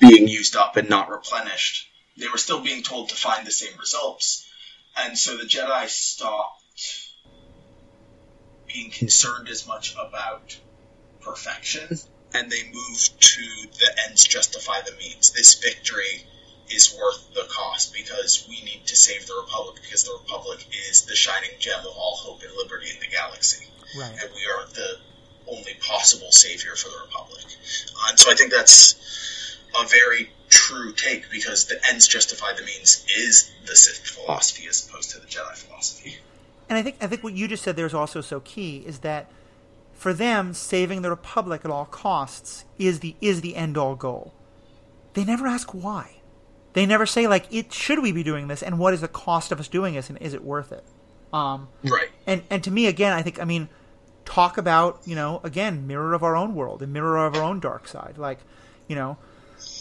being used up and not replenished, they were still being told to find the same results. And so the Jedi stopped being concerned as much about perfection and they moved to the ends justify the means. This victory is worth the cost because we need to save the Republic because the Republic is the shining gem of all hope and liberty in the galaxy. Right. And we are the only possible savior for the Republic. Uh, and so I think that's a very true take because the ends justify the means is the Sith philosophy as opposed to the Jedi philosophy. And I think I think what you just said there is also so key is that for them, saving the Republic at all costs is the is the end all goal. They never ask why. They never say like, "It should we be doing this?" and what is the cost of us doing this, and is it worth it? Um, Right. and and to me, again, I think I mean, talk about you know again mirror of our own world, a mirror of our own dark side. Like, you know,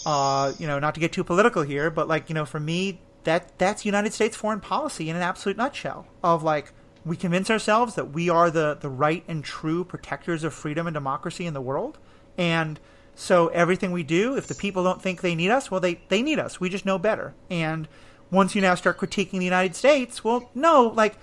uh, you know, not to get too political here, but like you know, for me, that that's United States foreign policy in an absolute nutshell. Of like, we convince ourselves that we are the the right and true protectors of freedom and democracy in the world, and so everything we do, if the people don't think they need us, well, they they need us. We just know better. And once you now start critiquing the United States, well, no, like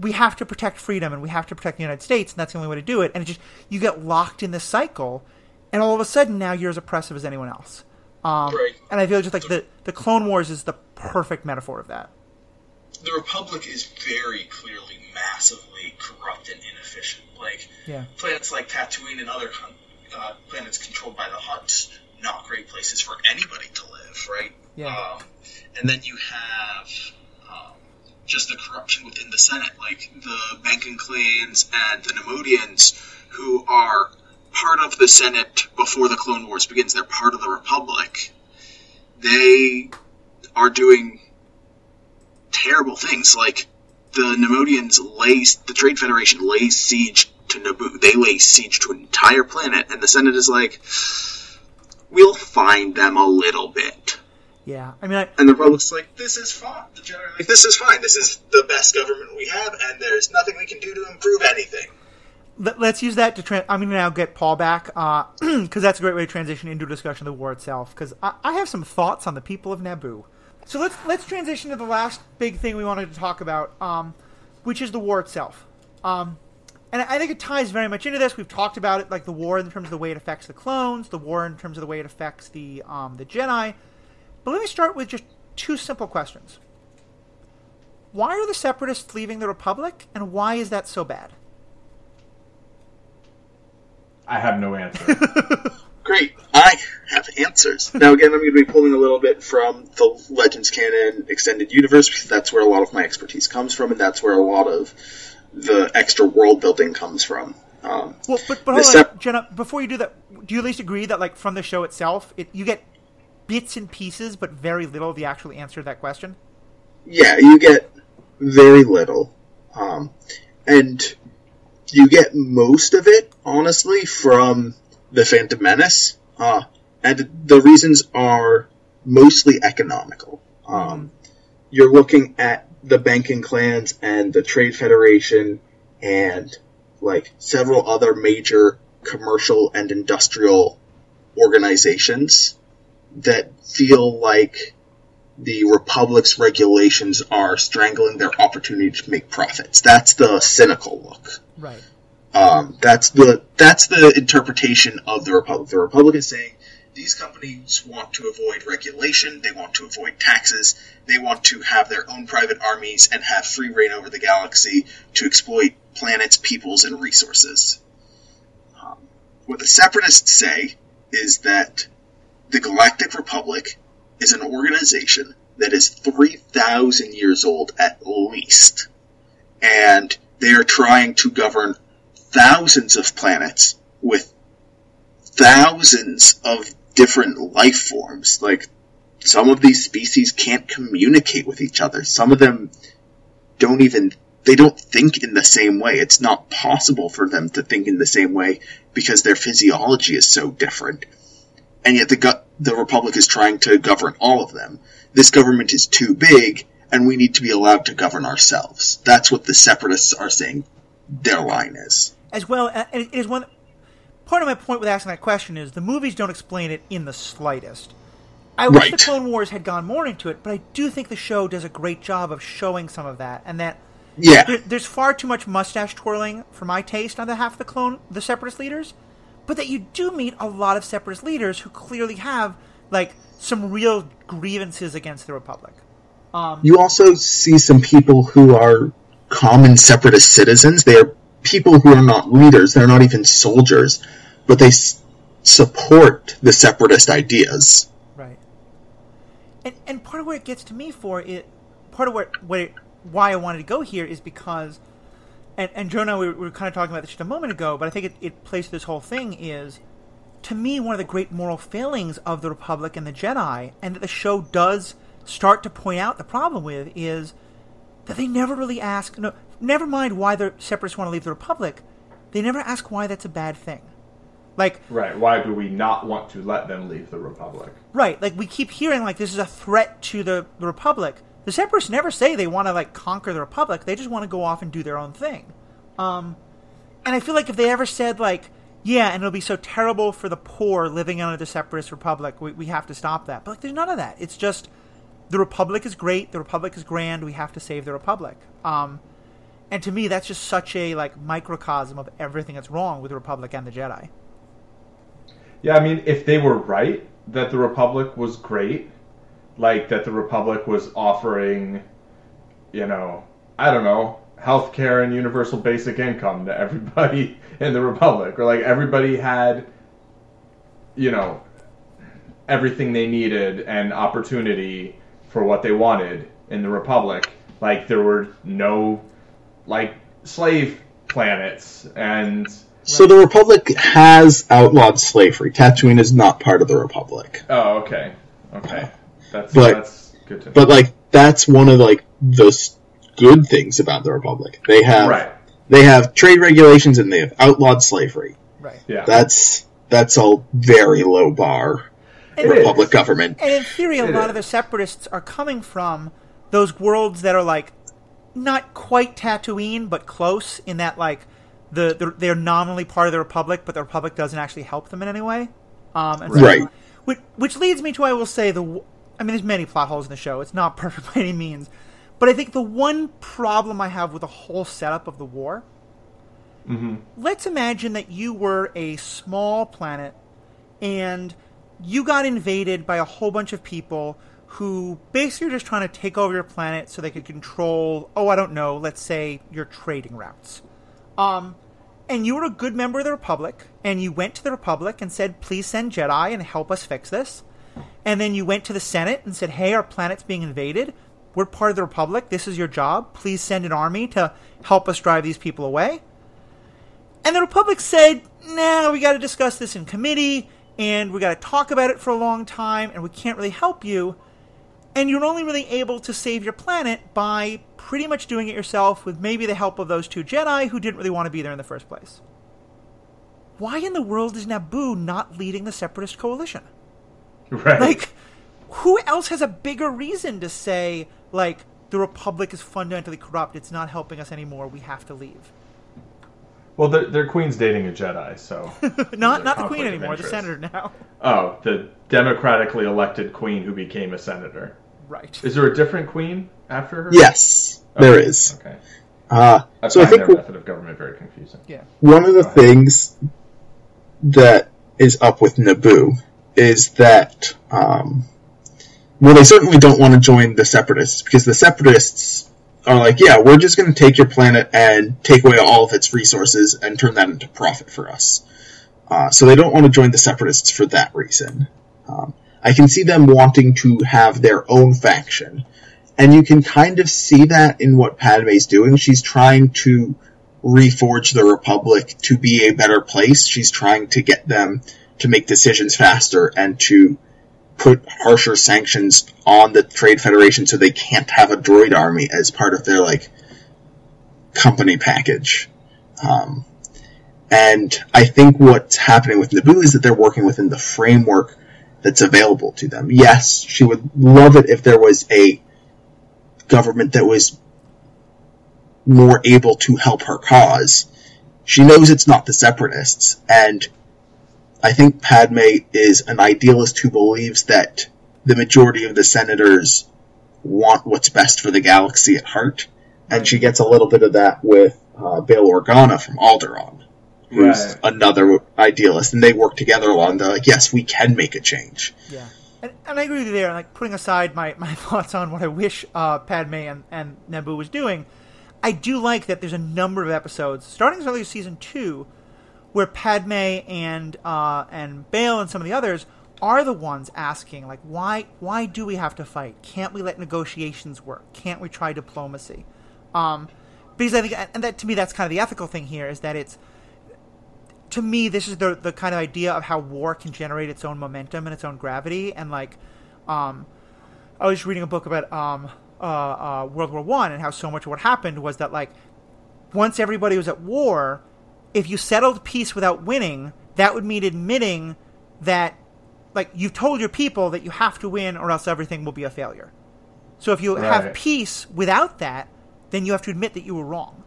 we have to protect freedom and we have to protect the United States, and that's the only way to do it. And it just you get locked in this cycle, and all of a sudden now you're as oppressive as anyone else. Um, Right. And I feel just like the the Clone Wars is the perfect metaphor of that. the Republic is very clearly massively corrupt and inefficient. Like Yeah. planets like Tatooine and other uh, planets controlled by the Hutts, not great places for anybody to live, right? Yeah. Um, and then you have um, just the corruption within the Senate, like the Banking clans and the Neimoidians, who are part of the Senate before the Clone Wars begins. They're part of the Republic. They are doing terrible things. Like the Neimoidians lay, the Trade Federation lays siege to Naboo. They lay siege to an entire planet, and the Senate is like, we'll find them a little bit. Yeah. I mean, I, And the Republic's like, this is fine. The Jedi like, this is fine. This is the best government we have, and there's nothing we can do to improve anything. let, us use that to. Tra- I'm going to now get Paul back [CLEARS THROAT] because that's a great way to transition into a discussion of the war itself. Because I, I have some thoughts on the people of Naboo. So let's let's transition to the last big thing we wanted to talk about, um, which is the war itself. Um, and I think it ties very much into this. We've talked about it, like the war in terms of the way it affects the clones, the war in terms of the way it affects the um, the Jedi. But let me start with just two simple questions. Why are the Separatists leaving the Republic, and why is that so bad? I have no answer. [LAUGHS] Great. I have answers. Now, again, I'm going to be pulling a little bit from the Legends Canon Extended Universe because that's where a lot of my expertise comes from, and that's where a lot of the extra world building comes from. Um, Well, but, but The hold on, sep- Jonah. Before you do that, do you at least agree that, like, from the show itself, it, you get bits and pieces, but very little of the actual answer to that question? yeah, you get very little. Um, and you get most of it, honestly, from the Phantom Menace. Uh, and the reasons are mostly economical. Um, You're looking at the banking clans and the Trade Federation and like several other major commercial and industrial organizations that feel like the Republic's regulations are strangling their opportunity to make profits. That's the cynical look. Right. Um, that's the that's the interpretation of the Republic. The Republic is saying these companies want to avoid regulation, they want to avoid taxes, they want to have their own private armies and have free reign over the galaxy to exploit planets, peoples, and resources. Um, what the Separatists say is that the Galactic Republic is an organization that is 3,000 years old at least, and they are trying to govern thousands of planets with thousands of different life forms. Like, some of these species can't communicate with each other. Some of them don't even, they don't think in the same way. It's not possible for them to think in the same way because their physiology is so different. And yet the, go- the Republic is trying to govern all of them. This government is too big, and we need to be allowed to govern ourselves. That's what the Separatists are saying their line is. As well, uh, and it is one part of my point with asking that question is the movies don't explain it in the slightest. I wish the Clone Wars had gone more into it, but I do think the show does a great job of showing some of that, and that Yeah. there, there's far too much mustache twirling for my taste on behalf of the clone, the Separatist leaders, but that you do meet a lot of Separatist leaders who clearly have like some real grievances against the Republic. Um, you also see some people who are common separatist citizens. They are people who are not leaders. They're not even soldiers, but they s- support the separatist ideas. Right. And and part of where it gets to me for it, part of where, where it, why I wanted to go here is because, and and Joe and I we were, we were kind of talking about this just a moment ago, but I think it, it plays to this whole thing is, to me, one of the great moral failings of the Republic and the Jedi, and that the show does start to point out the problem with is that they never really ask. No, never mind why the Separatists want to leave the Republic, they never ask why that's a bad thing. Like Right. Why do we not want to let them leave the Republic? Right, like we keep hearing like this is a threat to the, the Republic. The Separatists never say they want to like conquer the Republic. They just want to go off and do their own thing. Um, and I feel like if they ever said like, yeah, and it'll be so terrible for the poor living under the Separatist Republic, we, we have to stop that. But like, there's none of that. It's just the Republic is great. The Republic is grand. We have to save the Republic. Um, and to me, that's just such a like microcosm of everything that's wrong with the Republic and the Jedi. Yeah, I mean, if they were right that the Republic was great, like that the Republic was offering, you know, I don't know, healthcare and universal basic income to everybody [LAUGHS] in the Republic, or like everybody had, you know, everything they needed and opportunity for what they wanted in the Republic. Like there were no, like, slave planets and So the Republic has outlawed slavery. Tatooine is not part of the Republic. Oh, okay, okay, that's But- that's good to know. But like that's one of like the s- good things about the Republic. They have right, they have trade regulations and they have outlawed slavery. Right. yeah, That's that's a very low bar And- Republic government. And in theory, a It lot is. of the separatists are coming from those worlds that are like not quite Tatooine, but close in that like the, the they're nominally part of the Republic, but the Republic doesn't actually help them in any way. Um, and so- Right. Which, which leads me to I will say the I mean, there's many plot holes in the show. It's not [LAUGHS] perfect by any means, but I think the one problem I have with the whole setup of the war. Let's imagine that you were a small planet and you got invaded by a whole bunch of people who basically are just trying to take over your planet so they could control, oh, I don't know, let's say your trading routes. Um, and you were a good member of the Republic, and you went to the Republic and said, please send Jedi and help us fix this. And then you went to the Senate and said, hey, our planet's being invaded. We're part of the Republic. This is your job. Please send an army to help us drive these people away. And the Republic said, nah, we got to discuss this in committee, and we got to talk about it for a long time, and we can't really help you. And you're only really able to save your planet by pretty much doing it yourself with maybe the help of those two Jedi who didn't really want to be there in the first place. Why in the world is Naboo not leading the Separatist coalition? right. Like, who else has a bigger reason to say, like, the Republic is fundamentally corrupt. It's not helping us anymore. We have to leave. Well, their, their queen's dating a Jedi, so [LAUGHS] not not the queen anymore. The senator now. oh, the democratically elected queen who became a senator. Right. Is there a different queen after her? Yes, there is. Okay. Uh, I so I think their method of government very confusing. Yeah. one of the things that is up with Naboo is that, um, well, they certainly don't want to join the Separatists because the Separatists are like, yeah, we're just going to take your planet and take away all of its resources and turn that into profit for us. Uh, so they don't want to join the Separatists for that reason. Um, I can see them wanting to have their own faction. And you can kind of see that in what Padme's doing. She's trying to reforge the Republic to be a better place. She's trying to get them to make decisions faster and to put harsher sanctions on the Trade Federation so they can't have a droid army as part of their like company package. Um, and I think what's happening with Naboo is that they're working within the framework that's available to them. Yes, she would love it if there was a government that was more able to help her cause. She knows it's not the separatists, and I think Padme is an idealist who believes that the majority of the senators want what's best for the galaxy at heart, and she gets a little bit of that with uh, Bail Organa from Alderaan, who's Right. another idealist, and they work together a lot. And they're like, "Yes, we can make a change." Yeah. And, and I agree with you there. Like putting aside my, my [LAUGHS] thoughts on what I wish uh, Padme and, and Naboo was doing, I do like that there's a number of episodes, starting as early as season two, where Padme and uh, and Bail and some of the others are the ones asking, like, why why do we have to fight? Can't we let negotiations work? Can't we try diplomacy? Um, because I think, and that to me, that's kind of the ethical thing here is that it's to me, this is the the kind of idea of how war can generate its own momentum and its own gravity. And like, um, I was reading a book about um, uh, uh, World War One and how so much of what happened was that like, once everybody was at war, if you settled peace without winning, that would mean admitting that like you've told your people that you have to win or else everything will be a failure. So if you have peace without that, then you have to admit that you were wrong.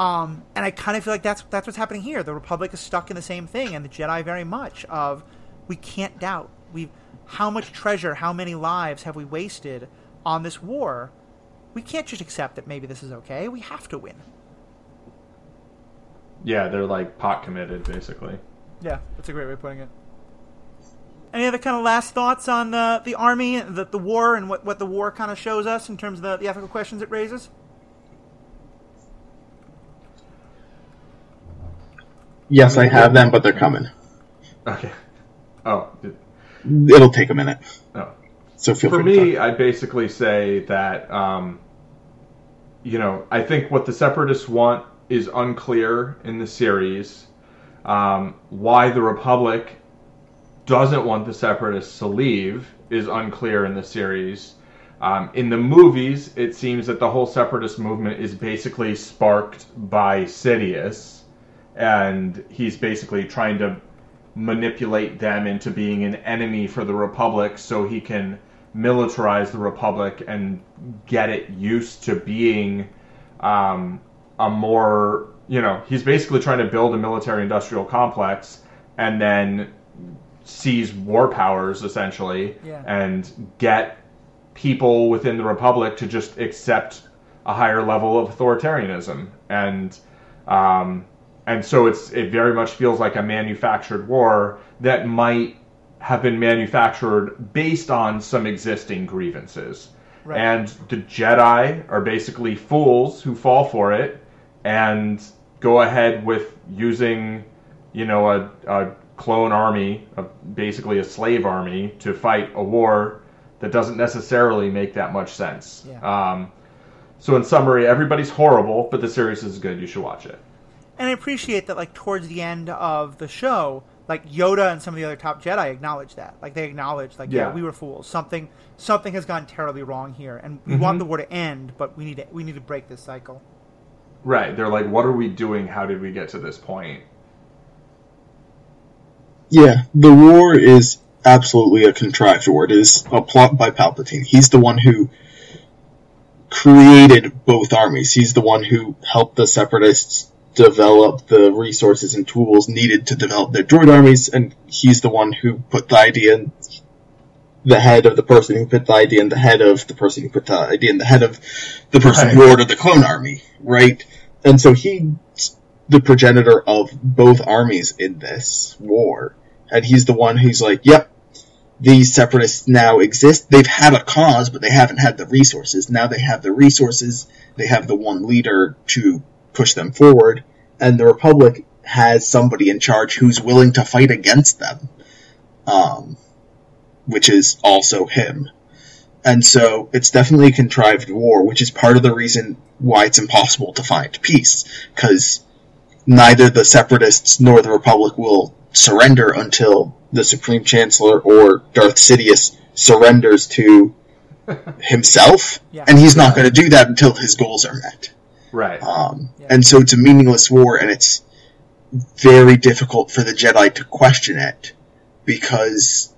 Um, and I kind of feel like that's that's what's happening here. The Republic is stuck in the same thing, and the Jedi very much of we can't doubt. We how much treasure, how many lives have we wasted on this war? We can't just accept that maybe this is okay. We have to win. Yeah, they're like pot committed, basically. Yeah, that's a great way of putting it. Any other kind of last thoughts on the the army, the the war, and what, what the war kind of shows us in terms of the, the ethical questions it raises? Yes, I have them, but they're coming. Okay. Oh, It'll take a minute, oh. so feel For me. I basically say that, um, you know, I think what the Separatists want is unclear in the series. Um, why the Republic doesn't want the Separatists to leave is unclear in the series. Um, in the movies, it seems that the whole Separatist movement is basically sparked by Sidious, and he's basically trying to manipulate them into being an enemy for the Republic so he can militarize the Republic and get it used to being um, a more, you know, he's basically trying to build a military industrial complex and then seize war powers essentially Yeah. and get people within the Republic to just accept a higher level of authoritarianism and um, and so it's it very much feels like a manufactured war that might have been manufactured based on some existing grievances. Right. And the Jedi are basically fools who fall for it and go ahead with using, you know, a, a clone army, a, basically a slave army, to fight a war that doesn't necessarily make that much sense. Yeah. Um, so, in summary, everybody's horrible, but the series is good. You should watch it. And I appreciate that, like towards the end of the show, like Yoda and some of the other top Jedi acknowledge that. Like they acknowledge, like, yeah, Yeah. we were fools. Something, something has gone terribly wrong here, and we mm-hmm. want the war to end, but we need to, we need to break this cycle. Right. They're like, what are we doing? How did we get to this point? Yeah, the war is absolutely a contrived war. It is a plot by Palpatine. He's the one who created both armies. He's the one who helped the Separatists develop the resources and tools needed to develop their droid armies, and he's the one who put the idea in the head of the person who put the idea in the head of the person who put the idea in the head of the person Right. who ordered the clone army, right? And so he's the progenitor of both armies in this war. And he's the one who's like, yep, these separatists now exist. They've had a cause, but they haven't had the resources. Now they have the resources. They have the one leader to push them forward. And the Republic has somebody in charge who's willing to fight against them. Um, which is also him. And so it's definitely a contrived war, which is part of the reason why it's impossible to find peace. Because neither the separatists nor the Republic will surrender until the Supreme Chancellor or Darth Sidious surrenders to [LAUGHS] himself, Yeah. and he's not going to do that until his goals are met. Right. Um, Yeah. And so it's a meaningless war, and it's very difficult for the Jedi to question it because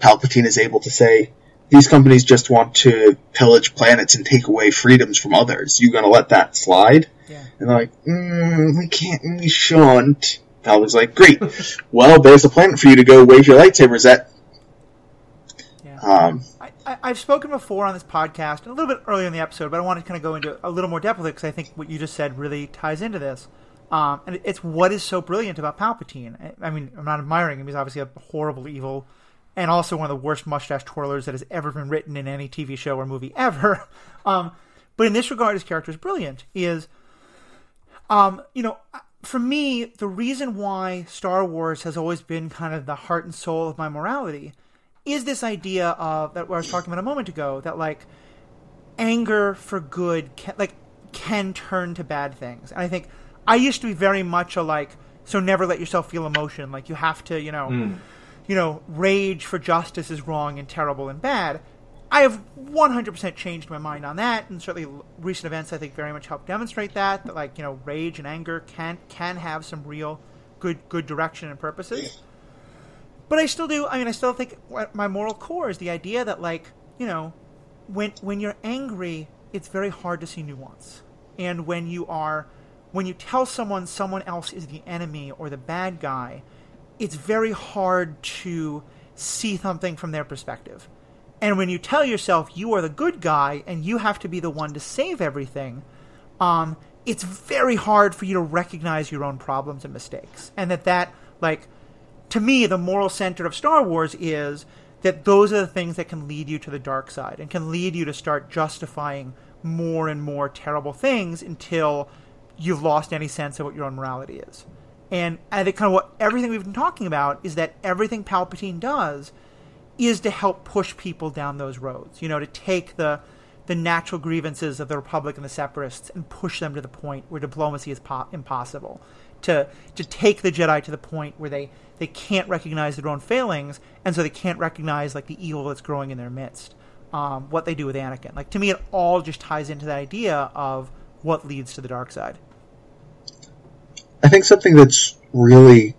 Palpatine is able to say, these companies just want to pillage planets and take away freedoms from others. You gonna let that slide? Yeah. And they're like, mm, we can't, we shouldn't. Palpatine's like, great. [LAUGHS] well, there's a planet for you to go wave your lightsabers at. Yeah. Um, I, I've spoken before on this podcast, and a little bit earlier in the episode, but I want to kind of go into a little more depth with it because I think what you just said really ties into this. Um, and it's what is so brilliant about Palpatine. I, I mean, I'm not admiring him; he's obviously a horrible evil, and also one of the worst mustache twirlers that has ever been written in any TV show or movie ever. [LAUGHS] Um, but in this regard, his character is brilliant. Is um, you know, for me, the reason why Star Wars has always been kind of the heart and soul of my morality is this idea of that what I was talking about a moment ago that like anger for good can, like can turn to bad things. And I think I used to be very much a like so never let yourself feel emotion. Like you have to, you know, hmm. you know, rage for justice is wrong and terrible and bad. I have 100% changed my mind on that, and certainly recent events I think very much help demonstrate that. That like you know, rage and anger can can have some real good good direction and purposes. But I still do. I mean, I still think my moral core is the idea that like you know, when when you're angry, it's very hard to see nuance, and when you are when you tell someone someone else is the enemy or the bad guy, it's very hard to see something from their perspective. And when you tell yourself you are the good guy and you have to be the one to save everything, um, it's very hard for you to recognize your own problems and mistakes. And that that, like, to me, the moral center of Star Wars is that those are the things that can lead you to the dark side and can lead you to start justifying more and more terrible things until you've lost any sense of what your own morality is. And I think kind of what everything we've been talking about is that everything Palpatine does is to help push people down those roads. You know, to take the the natural grievances of the Republic and the Separatists and push them to the point where diplomacy is po- impossible. To to take the Jedi to the point where they they can't recognize their own failings, and so they can't recognize like the evil that's growing in their midst. Um, what they do with Anakin, like to me, it all just ties into that idea of what leads to the dark side. I think something that's really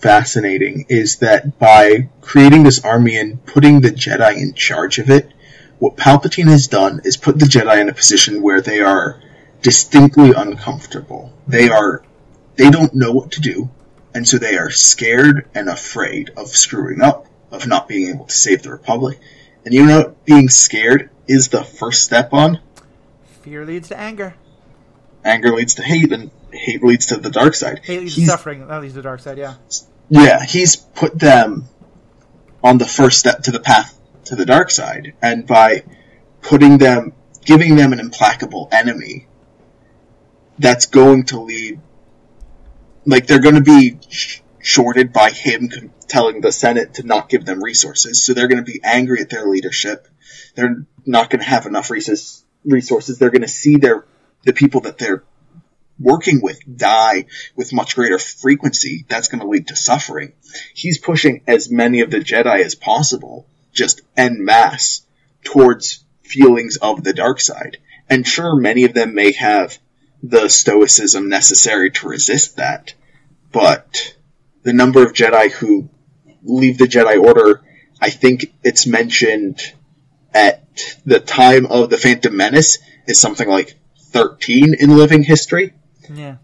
fascinating is that by creating this army and putting the Jedi in charge of it, what Palpatine has done is put the Jedi in a position where they are distinctly uncomfortable. They are they don't know what to do, and so they are scared and afraid of screwing up, of not being able to save the Republic. And you know what being scared is the first step on? Fear leads to anger. Anger leads to hate, and hate leads to the dark side. Hate leads to He's- suffering. That leads to the dark side. Yeah. Yeah, he's put them on the first step to the path to the dark side, and by putting them, giving them an implacable enemy, that's going to lead, like they're going to be sh- shorted by him telling the Senate to not give them resources, so they're going to be angry at their leadership. They're not going to have enough resources. Resources. They're going to see their the people that they're working with die with much greater frequency, that's going to lead to suffering. He's pushing as many of the Jedi as possible, just en masse, towards feelings of the dark side. And sure, many of them may have the stoicism necessary to resist that, but the number of Jedi who leave the Jedi Order, I think it's mentioned at the time of the Phantom Menace is something like 13 in living history. Yeah.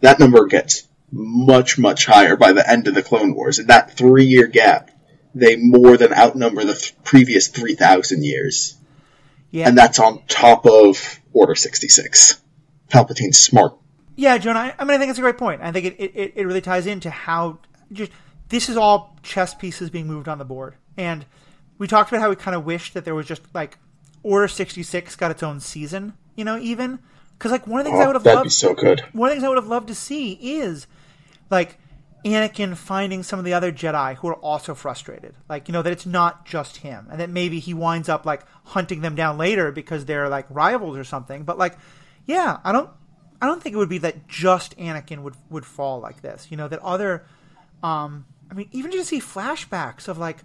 That number gets much, much higher by the end of the Clone Wars. In that three year gap, they more than outnumber the th- previous 3,000 years. Yeah. And that's on top of Order 66. Palpatine's smart. Yeah, Jonah. I, I mean, I think it's a great point. I think it, it, it really ties into how just this is all chess pieces being moved on the board. And we talked about how we kind of wished that there was just like Order 66 got its own season, you know, even. Because, like, one of the things I Oh, would have that'd be so good. one of the things I would have loved to see is like Anakin finding some of the other Jedi who are also frustrated. Like, you know, that it's not just him. And that maybe he winds up like hunting them down later because they're like rivals or something. But like, yeah, I don't I don't think it would be that just Anakin would would fall like this. You know, that other um I mean, even just see flashbacks of like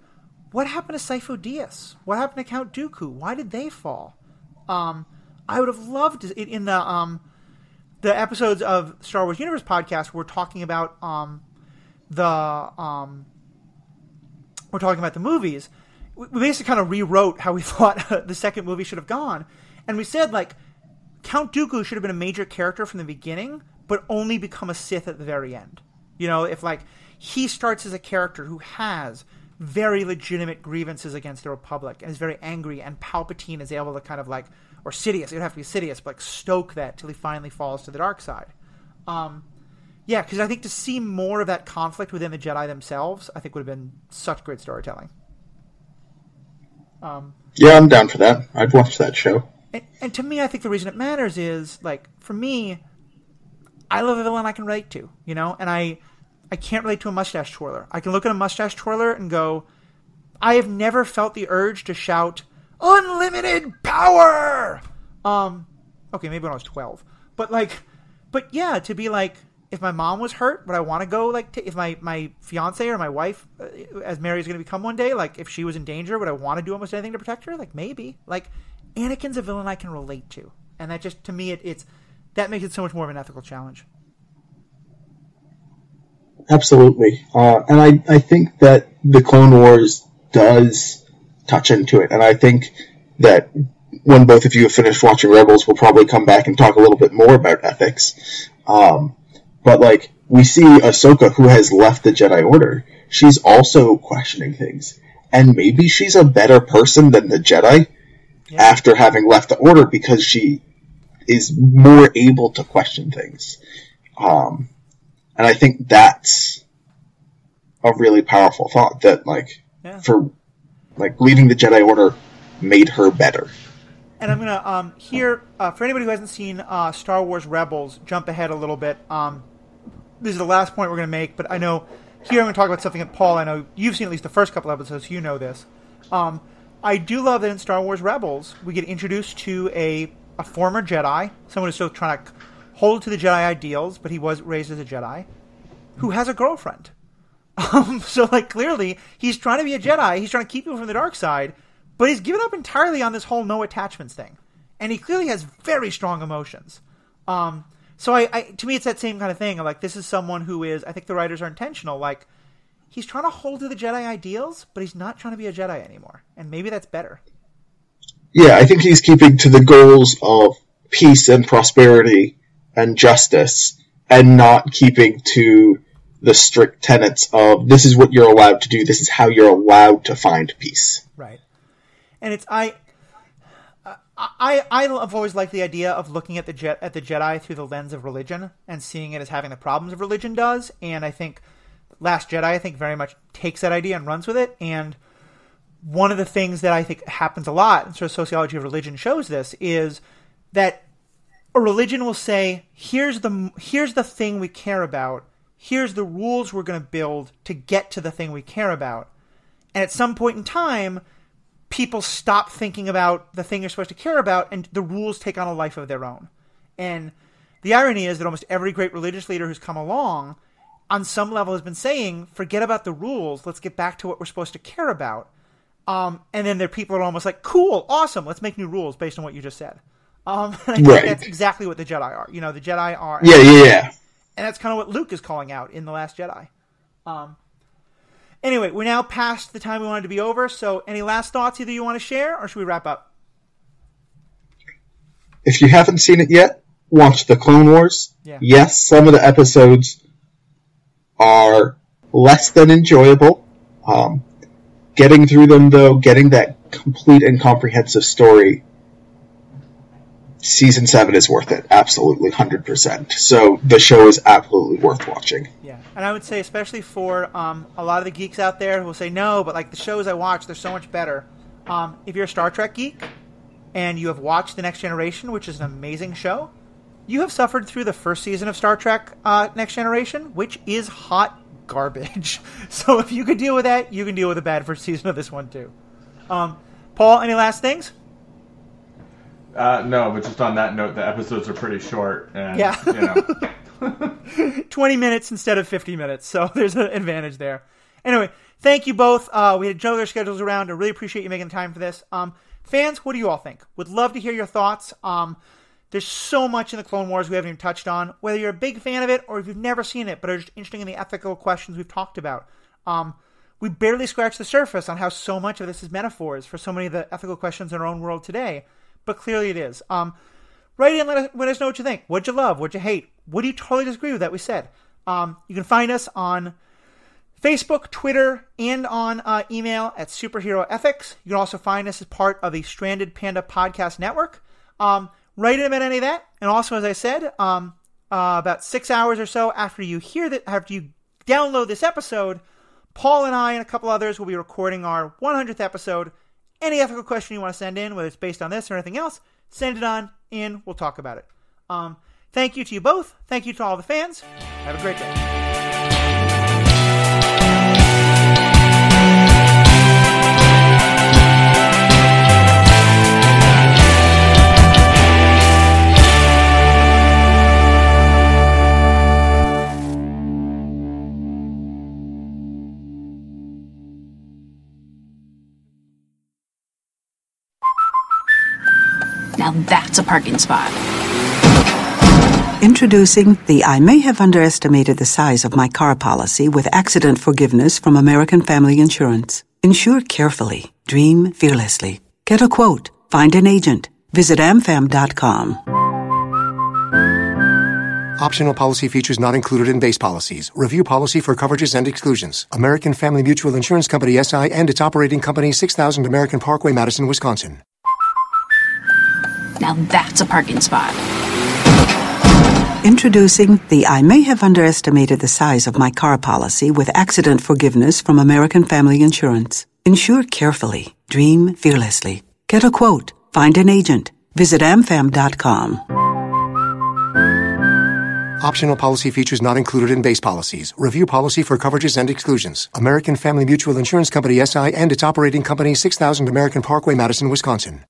what happened to Sifo Dyas? What happened to Count Dooku? Why did they fall? Um I would have loved to, in the um the episodes of Star Wars Universe podcast, we're talking about um, the um, we're talking about the movies. We basically kind of rewrote how we [LAUGHS] thought the second movie should have gone, and we said like Count Dooku should have been a major character from the beginning, but only become a Sith at the very end. You know, if like he starts as a character who has very legitimate grievances against the Republic and is very angry, and Palpatine is able to kind of like, or Sidious, it would have to be Sidious, but like stoke that till he finally falls to the dark side. Um, yeah, because I think to see more of that conflict within the Jedi themselves, I think would have been such great storytelling. Um, Yeah, I'm down for that. I'd watch that show. And, and to me, I think the reason it matters is like for me, I love a villain I can relate to, you know, and I I can't relate to a mustache twirler. I can look at a mustache twirler and go, I have never felt the urge to shout unlimited power. Um, okay, maybe when I was twelve, but like, but yeah, to be like, if my mom was hurt, would I want to go like, t- if my my fiance or my wife, uh, as Mary is going to become one day, like, if she was in danger, would I want to do almost anything to protect her? Like, maybe. Like, Anakin's a villain I can relate to, and that just to me, it, it's that makes it so much more of an ethical challenge. Absolutely. Uh, and I, I think that the Clone Wars does touch into it. And I think that when both of you have finished watching Rebels, we'll probably come back and talk a little bit more about ethics. Um, but like, we see Ahsoka who has left the Jedi Order. She's also questioning things. And maybe she's a better person than the Jedi after having left the Order because she is more able to question things. Um, and I think that's a really powerful thought that like Yeah. for like leaving the Jedi Order made her better. And I'm gonna um, here uh, for anybody who hasn't seen uh, Star Wars Rebels, jump ahead a little bit. Um, this is the last point we're gonna make, but I know here I'm gonna talk about something that Paul. I know you've seen at least the first couple episodes, so you know this. Um, I do love that in Star Wars Rebels we get introduced to a a former Jedi, someone who's still trying to hold to the Jedi ideals, but he was raised as a Jedi, who has a girlfriend. [LAUGHS] Um, so like clearly he's trying to be a Jedi. He's trying to keep people from the dark side, but he's given up entirely on this whole no attachments thing, and he clearly has very strong emotions. Um, so I, I to me it's that same kind of thing. Like this is someone who is. I think the writers are intentional. Like he's trying to hold to the Jedi ideals, but he's not trying to be a Jedi anymore, and maybe that's better. Yeah, I think he's keeping to the goals of peace and prosperity and justice and not keeping to the strict tenets of this is what you're allowed to do, this is how you're allowed to find peace. Right. And it's I. I, I have always liked the idea of looking at the jet at the Jedi through the lens of religion and seeing it as having the problems of religion does, and I think Last Jedi I think very much takes that idea and runs with it. And one of the things that I think happens a lot, and sort of sociology of religion shows this, is that a religion will say, "Here's the here's the thing we care about. Here's the rules we're going to build to get to the thing we care about." And at some point in time, people stop thinking about the thing you're supposed to care about, and the rules take on a life of their own. And the irony is that almost every great religious leader who's come along, on some level, has been saying, "Forget about the rules. Let's get back to what we're supposed to care about." Um, and then there people are almost like, "Cool, awesome. Let's make new rules based on what you just said." Um, [LAUGHS] and I think Right. that's exactly what the Jedi are. You know, the Jedi are, Yeah, yeah, yeah. and that's kind of what Luke is calling out in the Last Jedi. Um, Anyway, we're now past the time we wanted to be over. So, any last thoughts either you want to share, or should we wrap up? If you haven't seen it yet, watch the Clone Wars. Yeah. Yes, some of the episodes are less than enjoyable. Um, getting through them, though, getting that complete and comprehensive story, season seven is worth it. Absolutely, hundred percent. So the show is absolutely worth watching. Yeah, and I would say especially for um, a lot of the geeks out there who will say no, but like the shows I watch, they're so much better. Um, if you're a Star Trek geek and you have watched The Next Generation, which is an amazing show, you have suffered through the first season of Star Trek uh, Next Generation, which is hot garbage. [LAUGHS] So if you could deal with that, you can deal with the bad first season of this one too. Um, Paul, any last things? Uh, no, but just on that note, the episodes are pretty short, and Yeah. you know, [LAUGHS] 20 minutes instead of 50 minutes. So [LAUGHS] there's an advantage there. Anyway, thank you both. Uh, we had juggled our schedules around. I really appreciate you making the time for this. Um, fans, what do you all think? Would love to hear your thoughts. Um, there's so much in the Clone Wars we haven't even touched on. Whether you're a big fan of it or if you've never seen it, but are just interested in the ethical questions we've talked about. Um, we barely scratched the surface on how so much of this is metaphors for so many of the ethical questions in our own world today. But clearly it is. Um, write in, let us, let us know what you think. What'd you love? What'd you hate? What do you totally disagree with that we said? Um, you can find us on Facebook, Twitter, and on uh, email at Superhero Ethics. You can also find us as part of the Stranded Panda Podcast Network. Um, write in about any of that. And also, as I said, um, uh, about six hours or so after you hear that, after you download this episode, Paul and I and a couple others will be recording our 100th episode. Any ethical question you want to send in, whether it's based on this or anything else, send it on in. We'll talk about it. Um, thank you to you both. Thank you to all the fans. Have a great day. Now that's a parking spot. Introducing the I may have underestimated the size of my car policy with accident forgiveness from American Family Insurance. Insure carefully. Dream fearlessly. Get a quote. Find an agent. Visit amfam.com. Optional policy features not included in base policies. Review policy for coverages and exclusions. American Family Mutual Insurance Company SI and its operating company 6000 American Parkway, Madison, Wisconsin. Now that's a parking spot. Introducing the I may have underestimated the size of my car policy with accident forgiveness from American Family Insurance. Insure carefully. Dream fearlessly. Get a quote. Find an agent. Visit amfam.com. Optional policy features not included in base policies. Review policy for coverages and exclusions. American Family Mutual Insurance Company SI and its operating company 6000 American Parkway, Madison, Wisconsin.